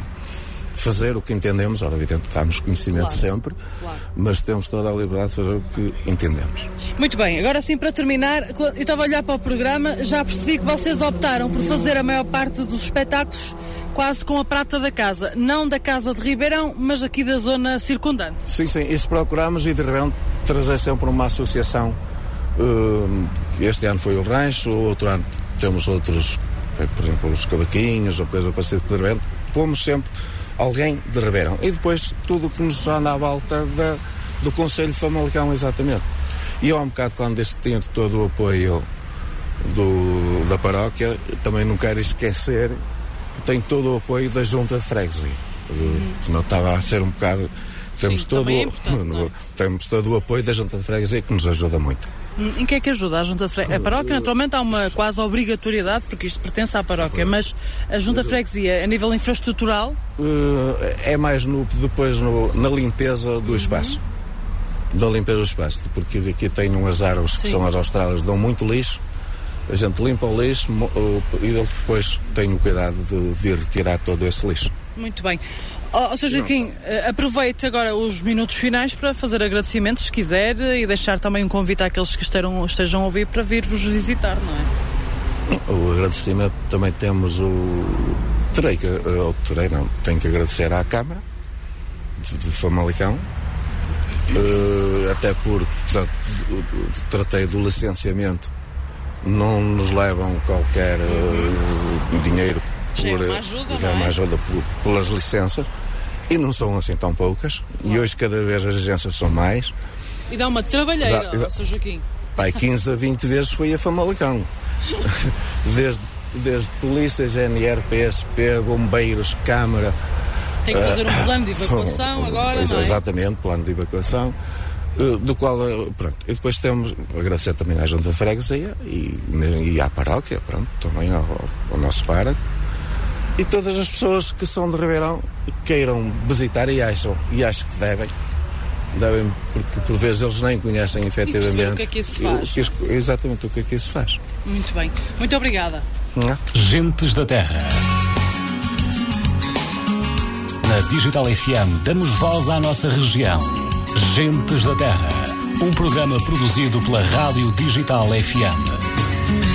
S10: fazer o que entendemos, ora, evidente, damos conhecimento claro, sempre, claro. mas temos toda a liberdade de fazer o que entendemos.
S2: Muito bem, agora sim, para terminar, eu estava a olhar para o programa, já percebi que vocês optaram por fazer a maior parte dos espetáculos quase com a prata da casa, não da casa de Ribeirão, mas aqui da zona circundante.
S10: Sim, sim, isso procuramos e de Ribeirão trazer sempre uma associação. Uh, este ano foi o Rancho, outro ano temos outros, eh, por exemplo, os cavaquinhos ou coisa parecida de Ribeirão. Fomos sempre alguém de Ribeirão. E depois tudo o que nos anda à volta da, do Conselho Famalicão, exatamente. E eu, há um bocado, quando este tinha todo o apoio do, da paróquia, também não quero esquecer tem todo o apoio da junta de freguesia. Uhum. Senão estava a ser um bocado. Temos,
S2: Sim,
S10: todo,
S2: é
S10: no, temos todo o apoio da junta de freguesia que nos ajuda muito.
S2: Hum, em que é que ajuda a junta de freguesia? A paróquia, naturalmente, há uma quase obrigatoriedade, porque isto pertence à paróquia, mas a junta de freguesia, a nível infraestrutural?
S10: Uh, é mais no, depois no, na limpeza do uhum. espaço. Da limpeza do espaço, porque aqui tem umas árvores Sim. que são as australas, dão muito lixo a gente limpa o lixo e depois tem o cuidado de vir retirar todo esse lixo.
S2: Muito bem. Oh, oh Sr. Joaquim, eh, aproveite agora os minutos finais para fazer agradecimentos, se quiser, e deixar também um convite àqueles que estejam, estejam a ouvir para vir-vos visitar, não é?
S10: O agradecimento também temos o. Terei que. Ou terei, não. Tenho que agradecer à Câmara de, de Famalicão, uh, até porque portanto, tratei do licenciamento não nos levam qualquer uh, dinheiro
S2: por, é uma ajuda, é
S10: uma ajuda por, pelas licenças. E não são assim tão poucas. E hoje cada vez as agências são mais.
S2: E dá uma trabalheira, dá, Sr. Joaquim.
S10: Pai, 15 a 20 vezes foi a Famalicão. Desde, desde polícia, GNR, PSP bombeiros, Câmara.
S2: Tem que fazer um plano de evacuação agora, não é?
S10: Exatamente, plano de evacuação. eh, do qual, eh, pronto, e depois temos, agradecer também à Junta de Freguesia e, e à paróquia, pronto, também ao, ao nosso pároco, e todas as pessoas que são de Ribeirão queiram visitar e acham, e acho que devem, devem, porque por vezes eles nem conhecem efetivamente
S2: o que é que isso faz.
S10: O que, exatamente o que é que isso faz.
S2: Muito bem, muito obrigada.
S1: É? Gentes da Terra. Na Digital FM damos voz à nossa região. Gentes da Terra, um programa produzido pela Rádio Digital FM.